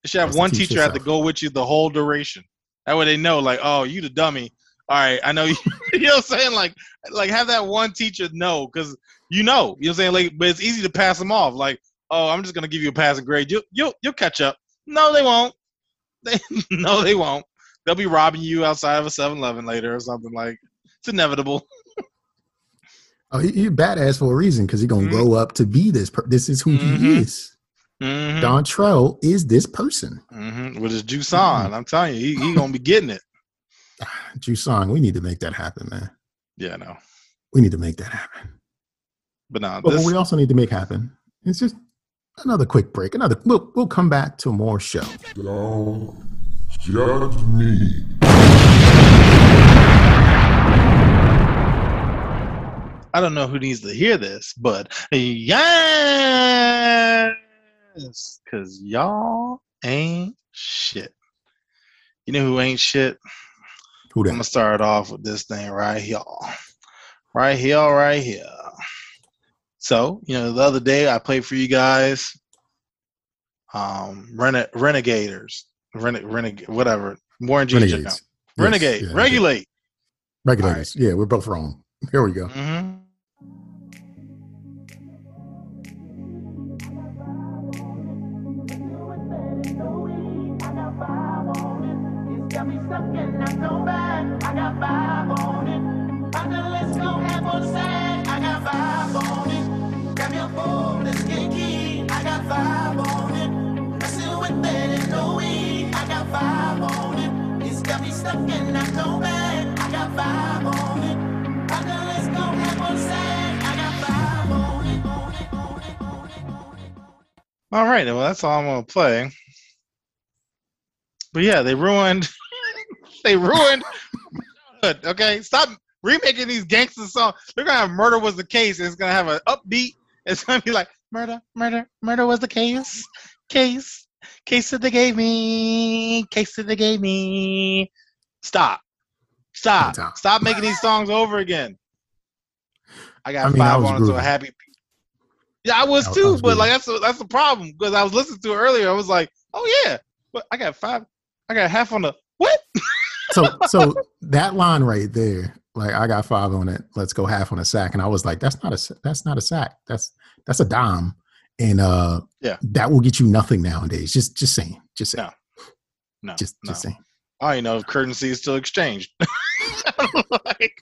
You should have one teach teacher have to go with you the whole duration. That way they know, like, oh, you the dummy. All right, I know you. you know what I'm saying? Like, like have that one teacher know because you know. You know what I'm saying? Like, but it's easy to pass them off. Like, oh, I'm just gonna give you a passing grade. You you'll you'll catch up. No, they won't. They no, they won't. They'll be robbing you outside of a 7-Eleven later or something like. It's inevitable. oh, he, he badass for a reason because he's gonna Mhm. grow up to be this. Per- this is who he Mhm. is. Mm-hmm. Dontrell is this person. hmm With his juice on, I'm telling you, he, he gonna be getting it. Jusong, we need to make that happen, man. Yeah, no, We need to make that happen. but no, But this, what we also need to make happen is just another quick break. Another. We'll we'll come back to more show. Don't judge me. I don't know who needs to hear this, but yes, because y'all ain't shit. You know who ain't shit? Who that? I'm gonna start off with this thing right here, right here, right here. So you know, the other day I played for you guys, um, Rene- Renegaders, Rene- Reneg- whatever. Warren G. should know. Renegades. Renegade, Yes, yeah, regulate. Regulators. Yeah, we're both wrong. Here we go. All right, well, that's all I'm gonna play. But yeah, they ruined. they ruined. okay, stop remaking these gangster songs. They're gonna have "Murder Was the Case." It's gonna have an upbeat. It's gonna be like "Murder, murder, murder was the case, case, case that they gave me, case that they gave me." Stop, Stop. Stop making these songs over again. I got I mean, five was on it, so grooving. happy. Yeah, I was I- I too, was but like that's a, that's the problem because I was listening to it earlier. I was like, oh yeah, but I got five. I got half on the what? So so that line right there, like I got five on it. Let's go half on a sack, and I was like, that's not a that's not a sack. That's that's a dime, and uh, Yeah. that will get you nothing nowadays. Just just saying, just saying, No. No, just no. just saying. I don't know if currency is still exchanged. like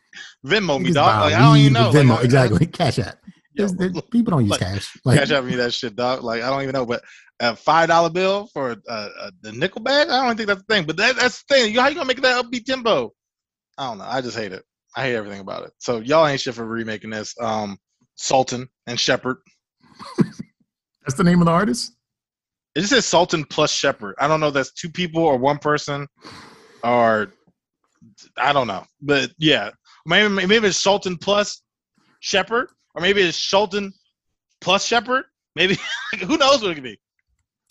Venmo me, dog. Like I don't even know. with Like, Venmo, exactly. Cash app. There's- there- people don't use like, cash. Like, Cash out me that shit, dog. Like I don't even know, but a five dollar bill for the nickel bag, I don't think that's the thing. But that, that's the thing. You how you gonna make that upbeat tempo? I don't know. I just hate it. I hate everything about it. So y'all ain't shit for remaking this. Um, Sultan and Shepard. that's the name of the artist. It just says Sultan plus Shepard. I don't know if that's two people or one person, or I don't know. But yeah, maybe maybe it's Sultan plus Shepard, or maybe it's Sultan plus Shepard. Maybe who knows what it could be.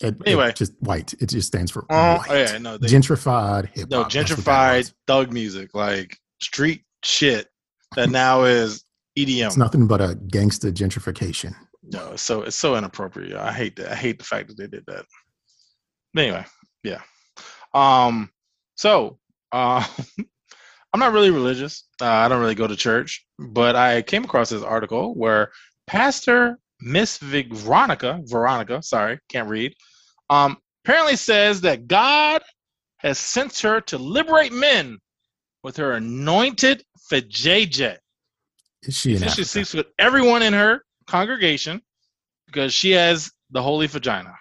It, Anyway. it just white. It just stands for Oh, white. oh yeah, no, they, gentrified hip no hop. that's what gentrified thug music, like street shit that now is EDM. It's nothing but a gangster gentrification. No, it's so it's so inappropriate. I hate that. I hate the fact that they did that. But anyway, yeah. Um. So, uh, I'm not really religious. Uh, I don't really go to church, but I came across this article where Pastor Miss Veronica, Veronica, sorry, can't read, um, apparently says that God has sent her to liberate men with her anointed vajayjay. Is she in She sleeps with everyone in her congregation because she has the holy vagina.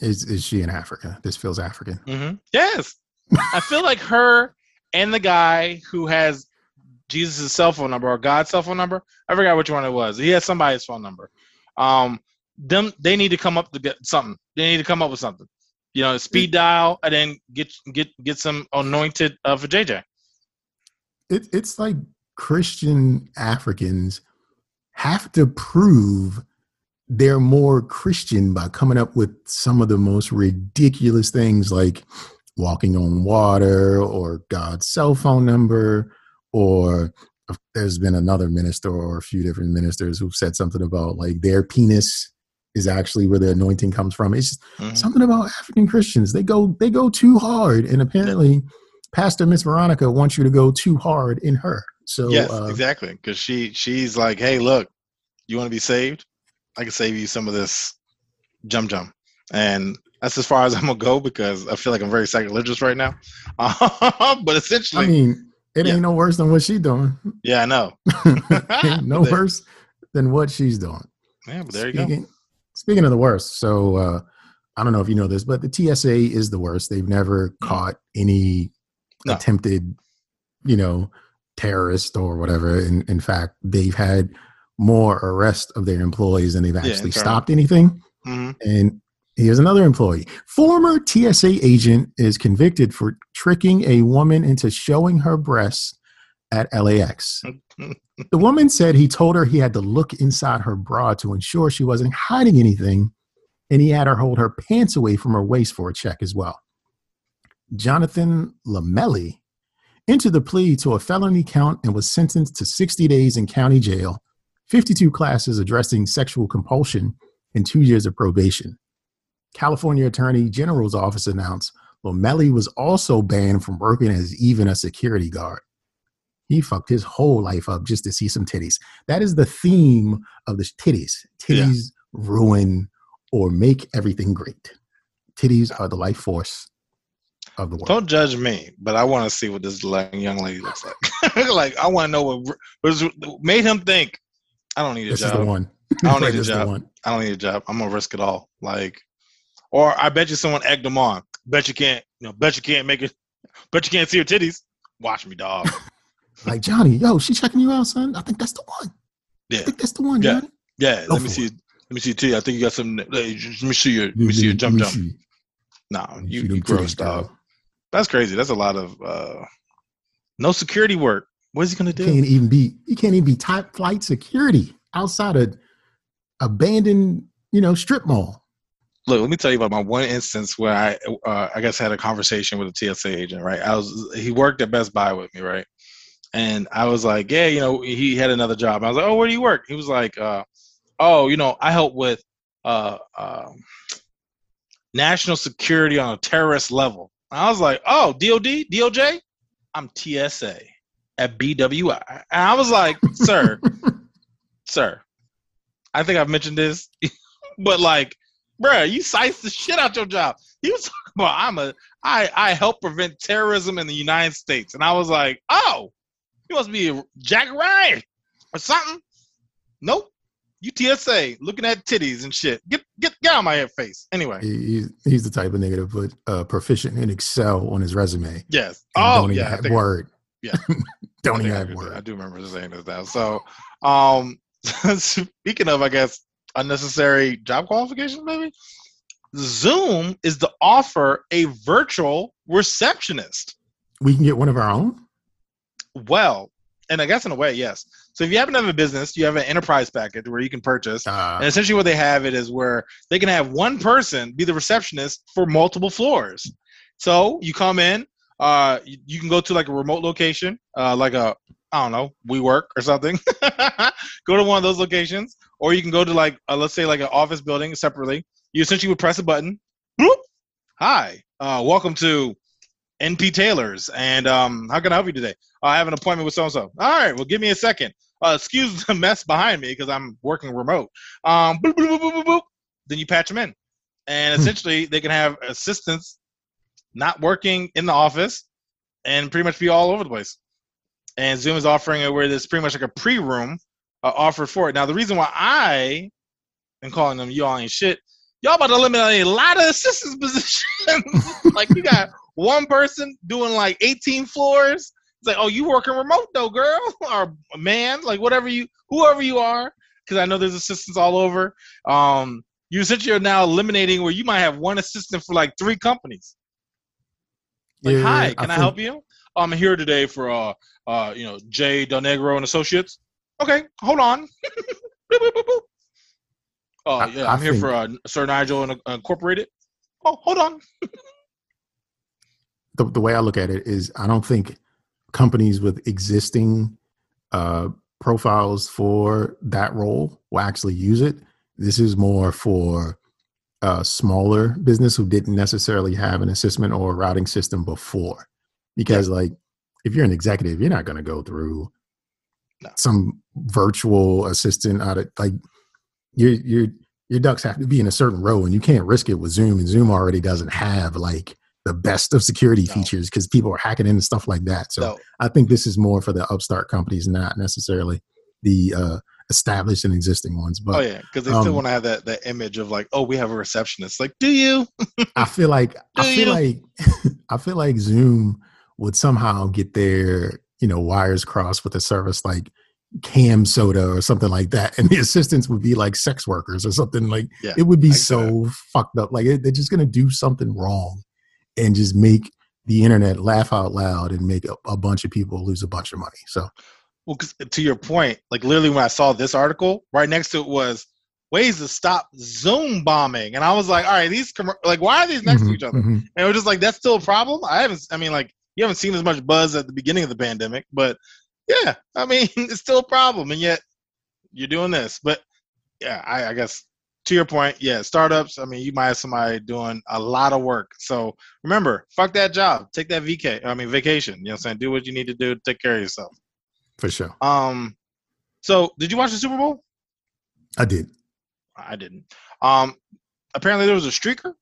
Is is she in Africa? This feels African. hmm Yes, I feel like her and the guy who has Jesus' cell phone number or God's cell phone number. I forgot which one it was. He has somebody's phone number. Um, them they need to come up to get something. They need to come up with something. You know, speed dial and then get get get some anointed uh, for JJ. It, it's like Christian Africans have to prove they're more Christian by coming up with some of the most ridiculous things like walking on water or God's cell phone number or there's been another minister or a few different ministers who've said something about like their penis is actually where the anointing comes from. It's just Mhm. something about African Christians. They go they go too hard, and apparently, Pastor Miss Veronica wants you to go too hard in her. So yes, uh, exactly. Because she she's like, hey, look, you want to be saved? I can save you some of this jum jum, and that's as far as I'm gonna go because I feel like I'm very sacrilegious right now. but essentially, I mean, it Yeah. ain't no worse than what she's doing. yeah, I know. No worse than what she's doing. Yeah, but there you go. speaking, Speaking of the worst, so uh, I don't know if you know this, but the TSA is the worst. They've never caught any No. attempted, you know, terrorist or whatever. In, in fact, they've had more arrest of their employees than they've actually internal. stopped anything. hmm And here's another employee. Former TSA agent is convicted for tricking a woman into showing her breasts at LAX. The woman said he told her he had to look inside her bra to ensure she wasn't hiding anything, and he had her hold her pants away from her waist for a check as well. Jonathan Lamelli entered the plea to a felony count and was sentenced to 60 days in county jail, 52 classes addressing sexual compulsion, and two years of probation. California Attorney General's office announced Lamelli was also banned from working as even a security guard. He fucked his whole life up just to see some titties. That is the theme of the titties. Yeah. Titties ruin or make everything great. Titties are the life force of the world. Don't judge me, but I want to see what this young lady looks like. like I want to know what was made him think. I don't need a this is job. the one. I don't need a This is job. I don't need a job. I'm gonna risk it all. Like, or I bet you someone egged them on. Bet you can't. You know, bet you can't make it. Bet you can't see her titties. Watch me, dog. Like Johnny, yo, she checking you out, son. I think that's the one. Yeah, I think that's the one, Yeah. Johnny. yeah. Go Let me see. Let me see your titty. I think you got some. Let me see your. Let me see your jump jump. No, me you, them you gross dog. That's crazy. That's a lot of uh no security work. What is he gonna He do? can't even be he can't even be top flight security outside a abandoned, you know, strip mall. look, let me tell you about my one instance where I, uh, I guess, had a conversation with a TSA agent. Right, I was he worked at Best Buy with me, right, and I was like, yeah, you know, he had another job. I was like, oh, where do you work? He was like, uh, oh, you know, I help with uh, uh, national security on a terrorist level. I was like, oh, DOD, DOJ, I'm TSA at BWI. And I was like, sir, sir, I think I've mentioned this, but like, bruh, you size the shit out your job. He was talking about I'm a I I help prevent terrorism in the United States, and I was like, oh, you must be a Jack Ryan or something. Nope. UTSA looking at titties and shit. Get get get out of my face. Anyway. He, he's the type of nigga to put uh, proficient in Excel on his resume. Yes. Oh don't yeah. Have word. Yeah. don't even I have do- I do remember saying this now. So, um, speaking of, I guess unnecessary job qualifications, maybe Zoom is to offer a virtual receptionist. We can get one of our own. Well, and I guess in a way, yes. So if you happen to have a business, you have an enterprise package where you can purchase. Uh, And essentially, what they have it is where they can have one person be the receptionist for multiple floors. So you come in, uh, you, you can go to like a remote location, uh, like a I don't know, WeWork or something. go to one of those locations, or you can go to like uh, let's say like an office building separately. You essentially would press a button. Boop. Hi, uh, welcome to NP Taylor's, and um, how can I help you today? I have an appointment with so and so. All right, well, give me a second. Uh, excuse the mess behind me because I'm working remote. Um, boop, boop, boop. Then you patch them in, and Hmm. essentially they can have assistants not working in the office and pretty much be all over the place. And Zoom is offering it where there's pretty much like a pre-room uh, offered for it. Now the reason why I am calling them y'all ain't shit, y'all about to eliminate a lot of assistants positions. like you got one person doing like 18 floors. It's like, oh, you working remote though, girl or man, like whatever you, whoever you are, because I know there's assistants all over. Um, you essentially are now eliminating where you might have one assistant for like three companies. Like, Yeah, hi, I can I, think- help you? I'm here today for uh, uh, you know, Jay Del Negro and Associates. Okay, hold on. Boop, boop, boop, boop. Oh I- yeah, I I'm here think- for uh, Sir Nigel and uh, Incorporated. Oh, hold on. the, the way I look at it is I don't think companies with existing uh, profiles for that role will actually use it. This is more for a smaller business who didn't necessarily have an assessment or a routing system before. Because, like, if you're an executive, you're not going to go through No. some virtual assistant out of like your your your ducks have to be in a certain row, and you can't risk it with Zoom. And Zoom already doesn't have like the best of security No. features because people are hacking into stuff like that. So So I think this is more for the upstart companies, not necessarily the uh, established and existing ones. But oh yeah, because they still um, want to have that that image of like, oh, we have a receptionist. Like, do you? I feel like I feel you? like I feel like Zoom would somehow get their you know wires crossed with a service like Cam Soda or something like that, and the assistants would be like sex workers or something like. Yeah, it would be I can see so fucked up. Like it, they're just gonna do something wrong and just make the internet laugh out loud and make a, a bunch of people lose a bunch of money. So Well, 'cause to your point, like literally when I saw this article, right next to it was ways to stop Zoom bombing, and I was like, all right, these commer- like why are these next to mhm, each other? mhm. And it was just like that's still a problem. I haven't. I mean, like you haven't seen as much buzz at the beginning of the pandemic, but yeah, I mean it's still a problem, and yet you're doing this. But yeah, I, I guess to your point, yeah, startups. I mean, you might have somebody doing a lot of work. So remember, fuck that job. Take that VK. I mean, vacation. You know, what I'm saying, do what you need to do to take care of yourself. for sure. Um, so did you watch the Super Bowl? I did. I didn't. Um, apparently there was a streaker,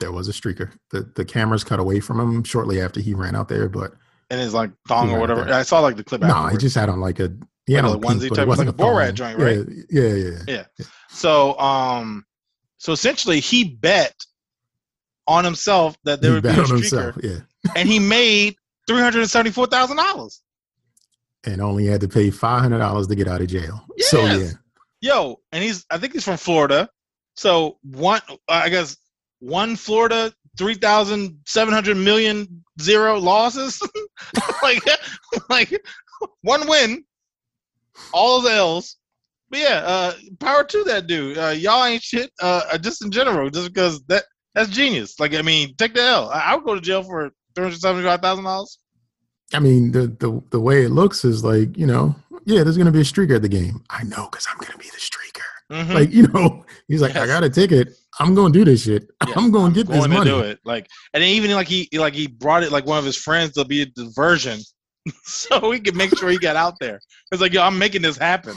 There was a streaker. The the cameras cut away from him shortly after he ran out there, but and it's like thong or whatever. I saw like the clip. no, he just had on like a had Like a on pink, onesie but type- like a Borat joint, right? Yeah, yeah, yeah. yeah. So, um, so essentially, he bet on himself that there He would be a streaker, himself, yeah, and he made three hundred seventy-four thousand dollars. and only had to pay five hundred dollars to get out of jail. So yeah, Yo, and he's I think he's from Florida. So one, I guess one Florida, three thousand seven hundred million zero losses. like, like one win, all of the L's. but yeah, uh, power to that dude. Uh, y'all ain't shit. Uh, just in general, just because that that's genius. Like, I mean, take the L. I, I would go to jail for three hundred seventy-five thousand dollars. I mean, the, the the way it looks is like, you know, yeah, there's gonna be a streaker at the game. I know because I'm gonna be the streaker. Mm-hmm. Like, you know, he's like, I got a ticket. I'm gonna do this shit. Yeah, I'm gonna get this going to money. do it. Like, and then even like he like he brought it like one of his friends to be a diversion, so we could make sure he got out there. It's like, yo, I'm making this happen.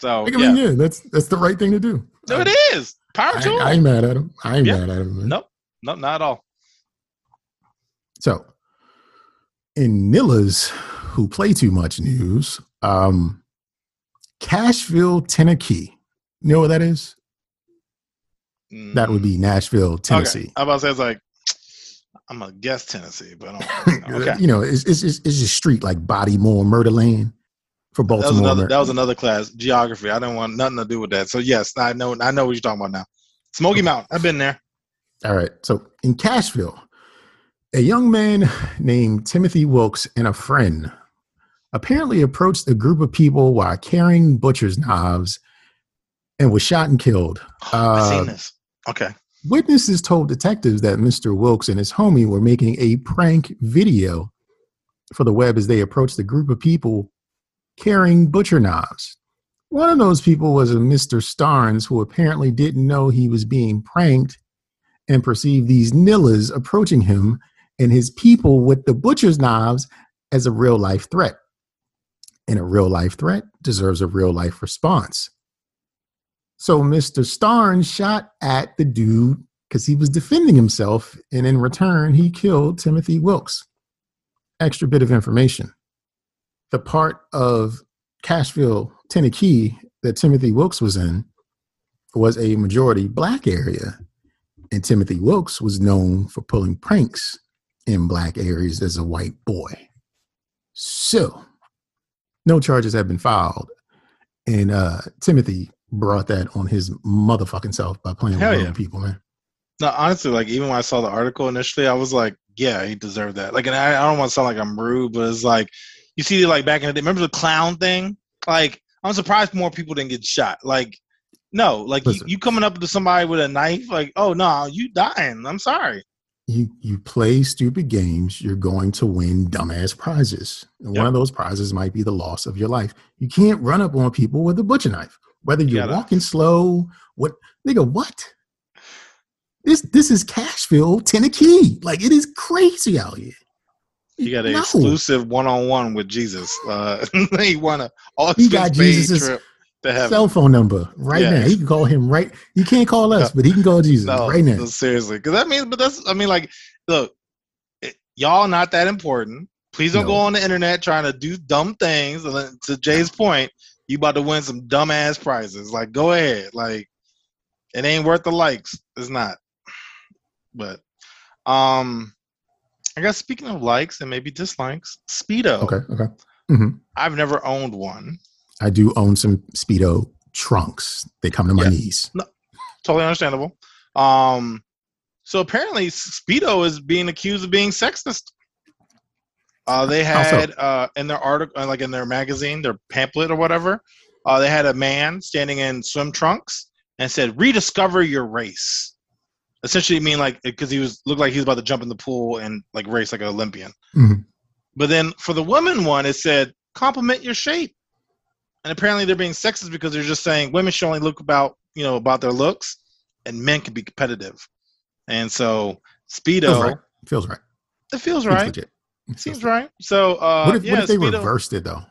So I yeah, mean, yeah, that's that's the right thing to do. no, it is power I, to I him. ain't mad at him. I ain't Yeah. mad at him. Man. Nope, nope, not at all. So, in Nilla's who play too much news, um, Cashville, Tennessee. You know what that is? That would be Nashville, Tennessee. Mm. Okay. I'm about to say it's like I'm gonna guess Tennessee, but I don't know. okay. you know, it's, it's, it's, it's just street like Bodymore, Murderland for That was Baltimore. another. That was another class, geography. I didn't want nothing to do with that. So yes, I know. I know what you're talking about now. Smoky Mountain. I've been there. All right. So in Cashville, a young man named Timothy Wilks and a friend apparently approached a group of people while carrying butcher's knives and was shot and killed. I've Uh, seen this. Okay. Witnesses told detectives that Mr. Wilks and his homie were making a prank video for the web as they approached a group of people carrying butcher knives. One of those people was a Mr. Starnes who apparently didn't know he was being pranked and perceived these nillas approaching him and his people with the butcher's knives as a real life threat. And a real life threat deserves a real life response. So Mr. Starn shot at the dude because he was defending himself, and in return, he killed Timothy Wilks. Extra bit of information. The part of Cashville, Tennessee that Timothy Wilks was in was a majority black area, and Timothy Wilks was known for pulling pranks in black areas as a white boy. So, no charges have been filed, and uh, Timothy brought that on his motherfucking self by playing Hell with yeah. other people, man. No, honestly, like even when I saw the article initially, I was like, yeah, he deserved that. Like, and I, I don't want to sound like I'm rude, but it's like you see, like back in the day, remember the clown thing? Like, I'm surprised more people didn't get shot. Like, no, like you, you coming up to somebody with a knife, like, oh no, you dying. I'm sorry. you you play stupid games, you're going to win dumbass prizes. And Yep. one of those prizes might be the loss of your life. You can't run up on people with a butcher knife, whether you're gotta- walking slow. What nigga? What? This this is Cashville, Tennessee. Like it is crazy out here. You got an No. exclusive one-on-one with Jesus. Uh, he won a all He got Jesus's trip to heaven. Cell phone number right Yeah. now. He can call him right. He can't call us, but he can call Jesus No, right now. no, seriously, because that means, but that's, I mean, like, look, it, y'all not that important. Please don't go on the internet trying to do dumb things. And to Jay's point, you about to win some dumbass prizes. Like, go ahead. Like, it ain't worth the likes. It's not. But, um, I guess speaking of likes and maybe dislikes, Speedo. Okay, okay. Mhm. I've never owned one. I do own some Speedo trunks. They come to my Yeah. knees. Totally understandable. Um, so apparently Speedo is being accused of being sexist. Uh, they had uh, in their article, uh, like in their magazine, their pamphlet or whatever, uh, they had a man standing in swim trunks and said, "Rediscover your race." Essentially, mean like because he was looked like he was about to jump in the pool and like race like an Olympian. Mhm. But then for the women one, it said, "Compliment your shape." And apparently, they're being sexist because they're just saying women should only look about you know about their looks, and men can be competitive. And so Speedo, Feels right. Feels right. it feels right. Seems right. So uh, what if, yeah, what if they reversed it though?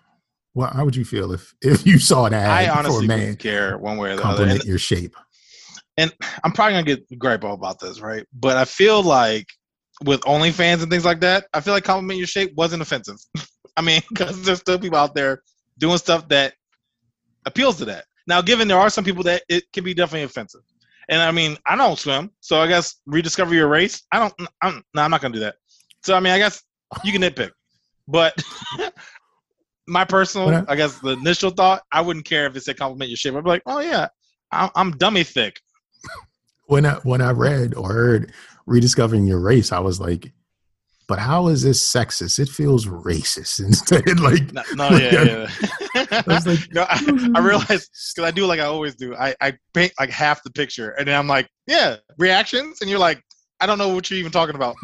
Well, how would you feel if if you saw an I ad for a honestly man care one way or the other. compliment And your shape? And I'm probably gonna get gripe about this, right? But I feel like with OnlyFans and things like that, I feel like compliment your shape wasn't offensive. I mean, because there's still people out there doing stuff that appeals to that. Now, given there are some people that it can be definitely offensive, and I mean, I don't swim, so I guess rediscover your race. I don't. I'm no, I'm not gonna do that. So I mean, I guess you can nitpick, but my personal, I-, I guess the initial thought, I wouldn't care if it said compliment your shape. I'd be like, oh yeah, I'm, I'm dummy thick. When I when I read or heard rediscovering your race, I was like, but how is this sexist? It feels racist instead. like, No, no yeah, yeah. I was like, no, I, I realized because I do like I always do. I, I paint like half the picture, and then I'm like, yeah, reactions, and you're like, I don't know what you're even talking about.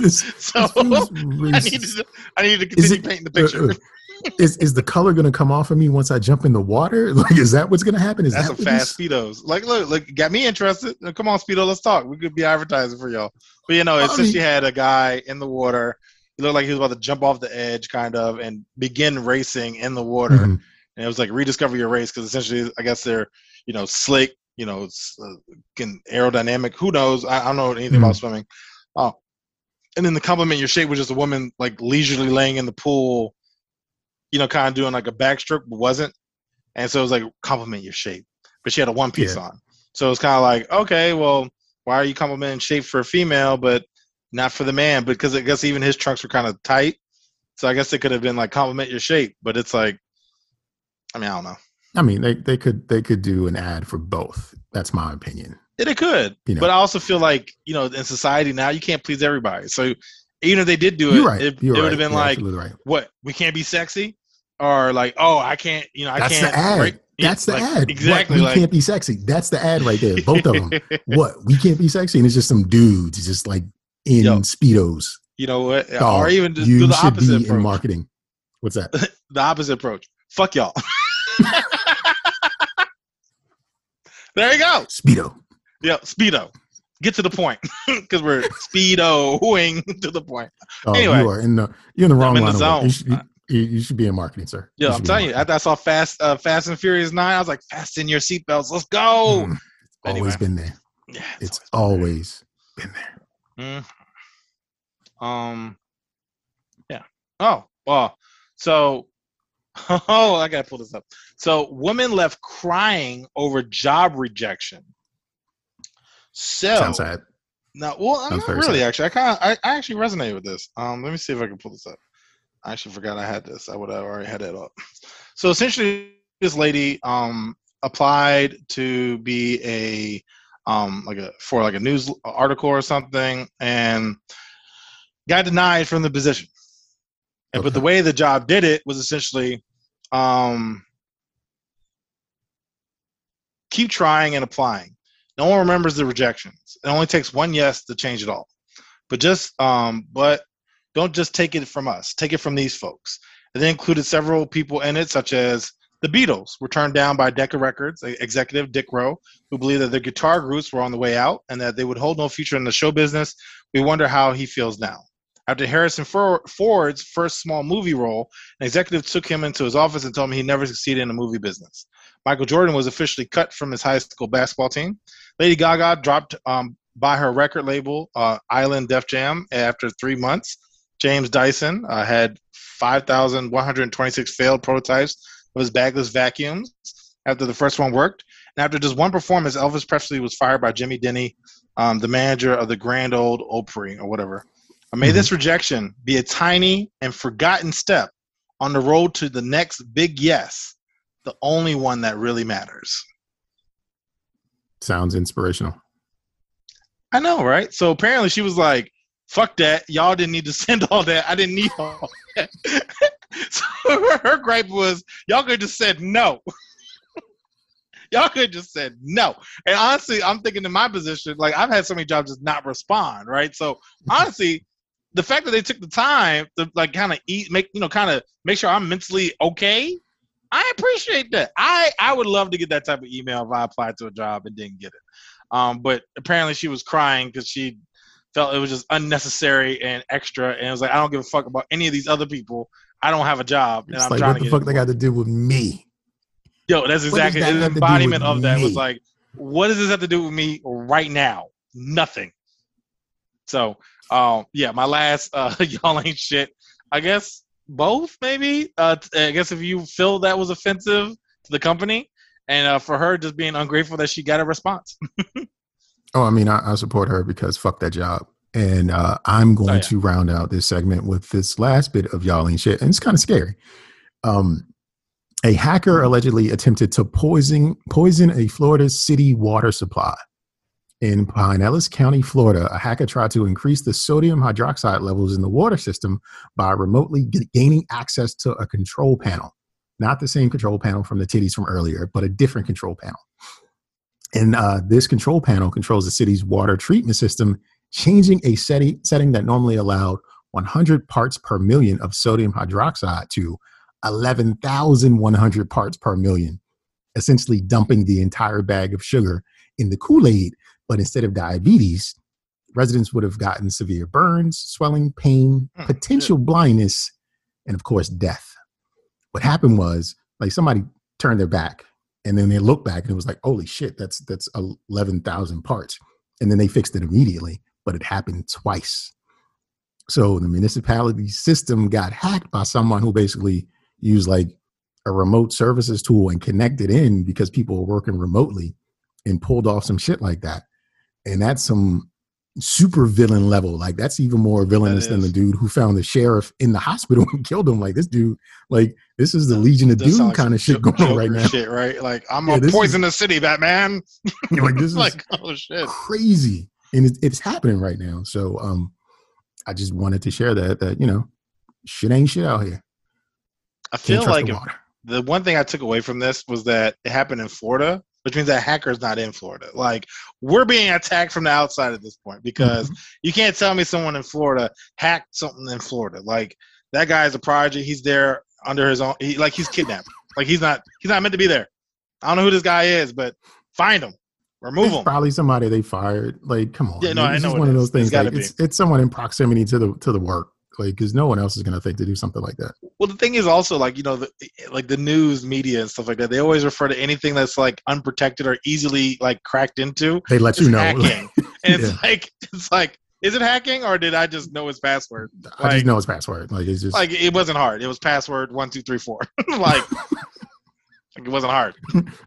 This, so this I need to I need to continue it- painting the picture. uh, uh, is is the color going to come off of me once I jump in the water? Like, is that what's going to happen? Is That's that some fast speedos. Like, look, look, got me interested. Come on, speedo, let's talk. We could be advertising for y'all. But you know, I it's since mean- you had a guy in the water. He looked like he was about to jump off the edge, kind of, and begin racing in the water. Mhm. and it was like rediscover your race because essentially i guess they're you know slick you know it's, uh, can aerodynamic who knows I, I don't know anything about swimming oh and then the compliment your shape was just a woman like leisurely laying in the pool you know kind of doing like a backstroke but wasn't and so it was like compliment your shape but she had a one piece Yeah. on so it's kind of like okay well why are you complimenting shape for a female but not for the man because i guess even his trunks were kind of tight so i guess it could have been like compliment your shape but it's like i mean i don't know I mean, they, they could they could do an ad for both. That's my opinion. Yeah, they could. You know. But I also feel like, you know, in society now, you can't please everybody. So even if they did do it, right. it, it would right. have been You're like, right. what? We can't be sexy? Or like, oh, I can't, you know, I That's can't. the ad. break- That's the like, ad. Exactly. What, we like, can't be sexy. That's the ad right there. Both of them. what? We can't be sexy, and it's just some dudes just like in Yo. speedos. you know what? Or even just do the should opposite be in marketing. What's that? the opposite approach. Fuck y'all. there you go. Speedo. Yeah, speedo. Get to the point because we're speedoing to the point. Oh, Anyway. you are in the you're in the wrong I'm in the work. You zone. should, you, you should be in marketing, sir. Yeah, I'm telling you. After I saw Fast, uh, Fast and Furious Nine, I was like, fasten your seatbelts. Let's go. Mm, Anyway. Always been there. Yeah, It's always been there. Mm. Um. Yeah. Oh. Well. So. Oh, I gotta pull this up. So, women left crying over job rejection. So Sounds sad. now, well, I'm not really sad. actually. I kind of, I, I actually resonate with this. Um, let me see if I can pull this up. I actually forgot I had this. I would have already had it up. So essentially, this lady um applied to be a um like a for like a news article or something and got denied from the position. And but the way the job did it was essentially um keep trying and applying. No one remembers the rejections. It only takes one yes to change it all. But just um but don't just take it from us. Take it from these folks. And they included several people in it, such as the Beatles were turned down by Decca Records executive Dick Rowe, who believed that their guitar groups were on the way out and that they would hold no future in the show business. We wonder how he feels now. After Harrison Ford's first small movie role, an executive took him into his office and told him he never succeeded in the movie business. Michael Jordan was officially cut from his high school basketball team. Lady Gaga dropped um, by her record label, uh, Island Def Jam, after three months. James Dyson uh, had 5,126 failed prototypes of his bagless vacuums after the first one worked. And after just one performance, Elvis Presley was fired by Jimmy Denny, um, the manager of the Grand Old Opry or whatever. May this mm-hmm. rejection be a tiny and forgotten step on the road to the next big yes, the only one that really matters. Sounds inspirational. I know, right? So apparently she was like, fuck that. Y'all didn't need to send all that. I didn't need all that. so her, her gripe was, y'all could just said no. y'all could just said no. And honestly, I'm thinking in my position, like I've had so many jobs just not respond, right? So honestly, the fact that they took the time to like kind of eat, make you know, kind of make sure I'm mentally okay. I appreciate that. I I would love to get that type of email if I applied to a job and didn't get it. Um, but apparently she was crying because she felt it was just unnecessary and extra, and it was like I don't give a fuck about any of these other people. I don't have a job, and It's I'm like, trying what to the fuck they got to do with me? Yo, that's exactly that the have to do embodiment of that. Was like, what does this have to do with me right now? Nothing. So, um, yeah, my last uh, y'all ain't shit. I guess both maybe. Uh, I guess if you feel that was offensive to the company, and uh, for her just being ungrateful that she got a response. Oh, I mean, I, I support her because fuck that job. And uh, I'm going Oh, yeah. to round out this segment with this last bit of y'all ain't shit. And it's kind of scary. Um, a hacker allegedly attempted to poison poison a Florida city water supply. In Pinellas County, Florida, a hacker tried to increase the sodium hydroxide levels in the water system by remotely g- gaining access to a control panel. Not the same control panel from the titties from earlier, but a different control panel. And uh, this control panel controls the city's water treatment system, changing a setting, setting that normally allowed 100 parts per million of sodium hydroxide to 11,100 parts per million, essentially dumping the entire bag of sugar in the Kool Aid. But instead of diabetes, residents would have gotten severe burns, swelling, pain, Hmm, potential blindness, and of course, death. What happened was like somebody turned their back and then they looked back and it was like, holy shit, that's that's 11,000 parts. And then they fixed it immediately, but it happened twice. So the municipality system got hacked by someone who basically used like a remote services tool and connected in because people were working remotely and pulled off some shit like that. And that's some super villain level. Like that's even more villainous than the dude who found the sheriff in the hospital and killed him. Like this dude, like this is the Legion of Doom like kind of shit going on right now. Shit, right? Like I'm Yeah, gonna is- poison the city, Batman. like this is like oh shit. crazy and it's, it's happening right now so um i just wanted to share that that you know shit ain't shit out here I feel like the the one thing I took away from this was that it happened in Florida, which means that hacker's not in Florida. Like we're being attacked from the outside at this point because Mm-hmm. you can't tell me someone in Florida hacked something in Florida. Like that guy is a prodigy. He's there under his own. He, like he's kidnapped. like he's not. He's not meant to be there. I don't know who this guy is, but find him, remove it's him. probably somebody they fired like come on Yeah, no, I it's know just it one of those things It's like it's, it's someone in proximity to the to the work like because no one else is going to think to do something like that Well, the thing is also like you know, the, like the news media and stuff like that. They always refer to anything that's like unprotected or easily like cracked into they let you know hacking. and it's Yeah. like it's like, is it hacking or did I just know his password? i just know his password like it's just Like it wasn't hard. It was password one two three four. like, like it wasn't hard.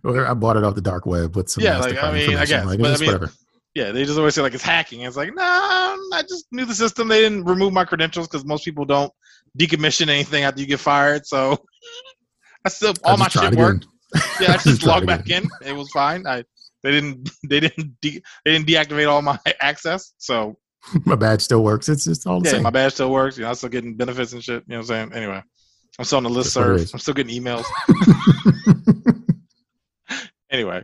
i bought it off the dark web with some Yeah, like, I mean, I guess, like, but I mean- whatever Yeah, they just always say like it's hacking. It's like, nah, I just knew the system. They didn't remove my credentials because most people don't decommission anything after you get fired. So I still I all my shit worked. Yeah, I just tried logged back in. It was fine. I they didn't they didn't de- they didn't deactivate all my access. So my badge still works it's it's all the yeah, same my badge still works. You know, I'm still getting benefits and shit. You know what I'm saying? Anyway, I'm still on the list serve. I'm still getting emails. anyway,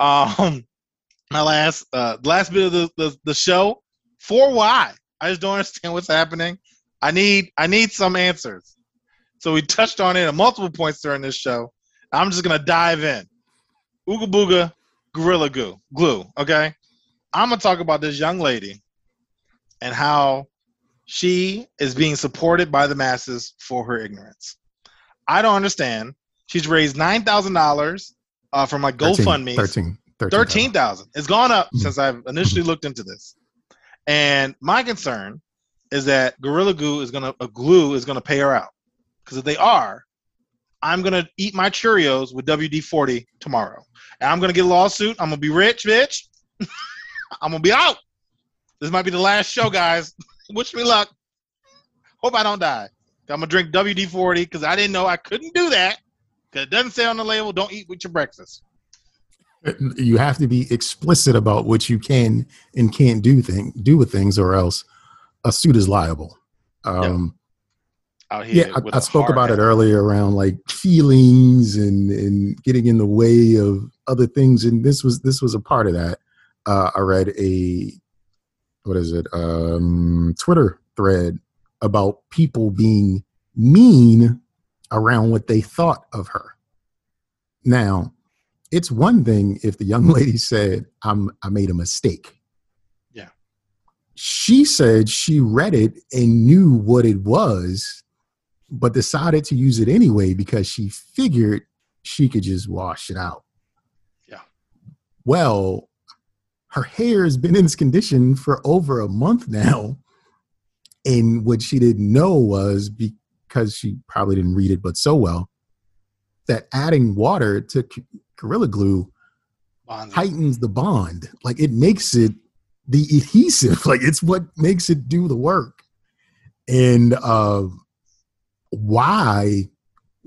um, my last uh, last bit of the, the, the show for why. I just don't understand what's happening. I need I need some answers. So we touched on it at multiple points during this show. I'm just gonna dive in. Ooga booga, gorilla goo, glue. Okay, I'm gonna talk about this young lady and how she is being supported by the masses for her ignorance. I don't understand. She's raised nine thousand uh, dollars from my GoFundMe. Thirteen. 13,000. 13, it's gone up hmm. since I've initially looked into this. And my concern is that Gorilla Glue is going to a glue is going to pay her out. Cuz if they are, I'm going to eat my Cheerios with WD-40 tomorrow. And I'm going to get a lawsuit. I'm going to be rich, bitch. I'm going to be out. This might be the last show, guys. Wish me luck. Hope I don't die. I'm gonna drink WD-40 because I didn't know I couldn't do that. Cause it doesn't say on the label, don't eat with your breakfast you have to be explicit about what you can and can't do thing do with things or else a suit is liable. Um Out here. yeah, with I, I spoke about it earlier around like feelings and and getting in the way of other things and this was this was a part of that. Uh i read a what is it? Um twitter thread about people being mean around what they thought of her. Now it's one thing if the young lady said i'm i made a mistake Yeah. she said she read it and knew what it was but decided to use it anyway because she figured she could just wash it out. Yeah. Well, her hair has been in this condition for over a month now. And what she didn't know was because she probably didn't read it, but so well, that adding water to Gorilla Glue heightens the bond. Like it makes it the adhesive. Like it's what makes it do the work. And uh, why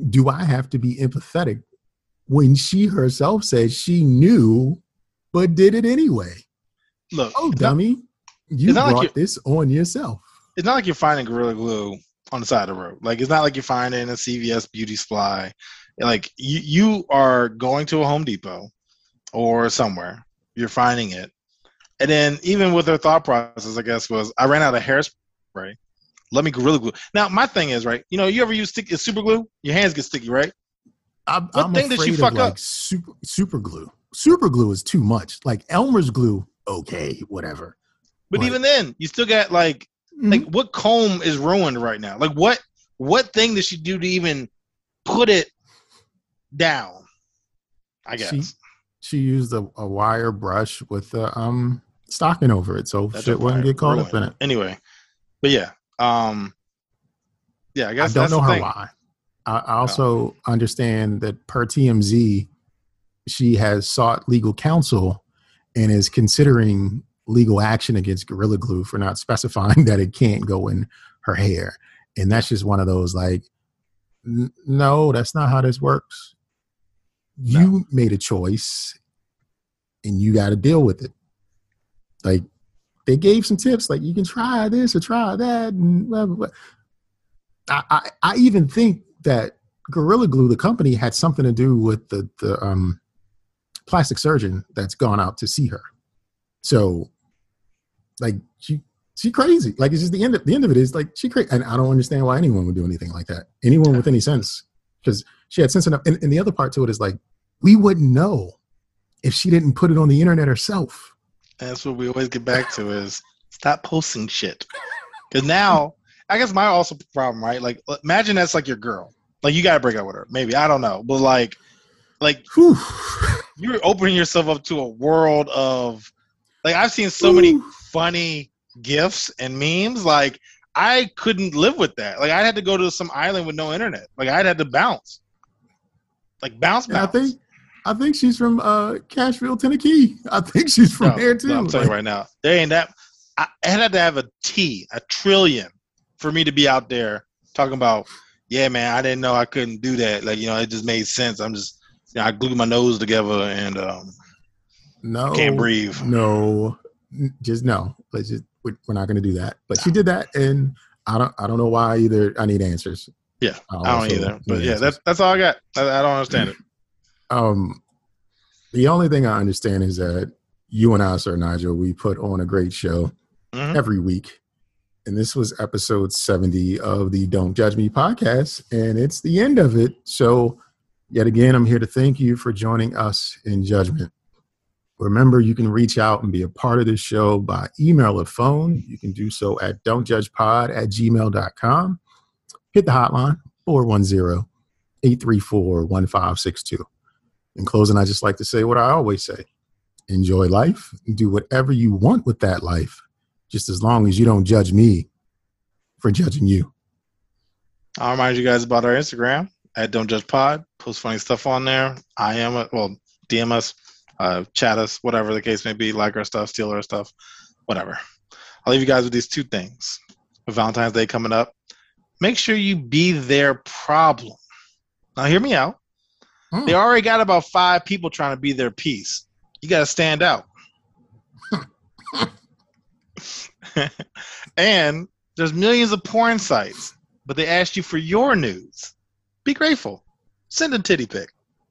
do I have to be empathetic when she herself says she knew but did it anyway? look, Oh, dummy. You it's like brought this on yourself. it's not like you're finding Gorilla Glue on the side of the road. Like it's not like you're finding a CVS beauty supply. Like you, you are going to a Home Depot or somewhere. You're finding it, and then even with their thought process, I guess was I ran out of hairspray. Let me Gorilla Glue. Now my thing is right. You know, you ever use stick, super glue? Your hands get sticky, right? I'm, What I'm thing did you fuck like up? super super glue. Super glue is too much. Like Elmer's glue, okay, whatever. But Right. even then, you still got like like Mhm. what comb is ruined right now? Like what what thing did she do to even put it down? I guess. She- she used a, a wire brush with the um stocking over it, so That's shit wouldn't get caught up in it. Anyway, but yeah, um, yeah, I guess I don't know her thing. why. I, I also understand that per TMZ, she has sought legal counsel and is considering legal action against Gorilla Glue for not specifying that it can't go in her hair. And that's just one of those like, n- no, that's not how this works. You made a choice and you got to deal with it. Like, they gave some tips, like you can try this or try that, and blah, blah, blah. I, I, I even think that Gorilla Glue, the company, had something to do with the the um, plastic surgeon that's gone out to see her. So, like she she crazy. Like it's just the end. Of, the end of it is like she crazy, and I don't understand why anyone would do anything like that. Anyone with any sense, because she had sense enough. And, and the other part to it is like we wouldn't know if she didn't put it on the internet herself. That's what we always get back to is stop posting shit. Because now, I guess my also problem, right? Like, uh, imagine that's like your girl. Like, you gotta break up with her. Maybe I don't know, but like, like Whew. you're opening yourself up to a world of, like, I've seen so many funny gifs and memes. Like, I couldn't live with that. Like, I had to go to some island with no internet. Like, I'd had to bounce. Like, bounce, And I think I think she's from uh, Cashville, Tennessee. I think she's from No, there too. no, I'm telling you right now, there ain't that. I, I had to have a T, a trillion, for me to be out there talking about. Yeah, man, I didn't know I couldn't do that. Like, you know, it just made sense. I'm just, you know, I glued my nose together and um, no, can't breathe. No, just no. Let's just we're we're not going to do that. But she did that, and I don't I don't know why either. I need answers. Yeah, I don't also either. But yeah, that's that's all I got. I, I don't understand it. um the only thing I understand is that you and I, Sir Nigel, we put on a great show Mhm. every week. And this was episode 70 of the Don't Judge Me podcast. And it's the end of it. So, yet again, I'm here to thank you for joining us in judgment. Remember, you can reach out and be a part of this show by email or phone. You can do so at don'tjudgepod at gmail.com. Hit the hotline 410 834 1562. In closing, I just like to say what I always say enjoy life and do whatever you want with that life, just as long as you don't judge me for judging you. I'll remind you guys about our Instagram at Don't Judge Pod. Post funny stuff on there. I am well, DM us, uh, chat us, whatever the case may be. Like our stuff, steal our stuff, whatever. I'll leave you guys with these two things. With Valentine's Day coming up, make sure you be their problem. Now, hear me out. Hmm. They already got about five people trying to be their piece. You got to stand out. and there's millions of porn sites, but they asked you for your nudes. Be grateful. Send a titty pic.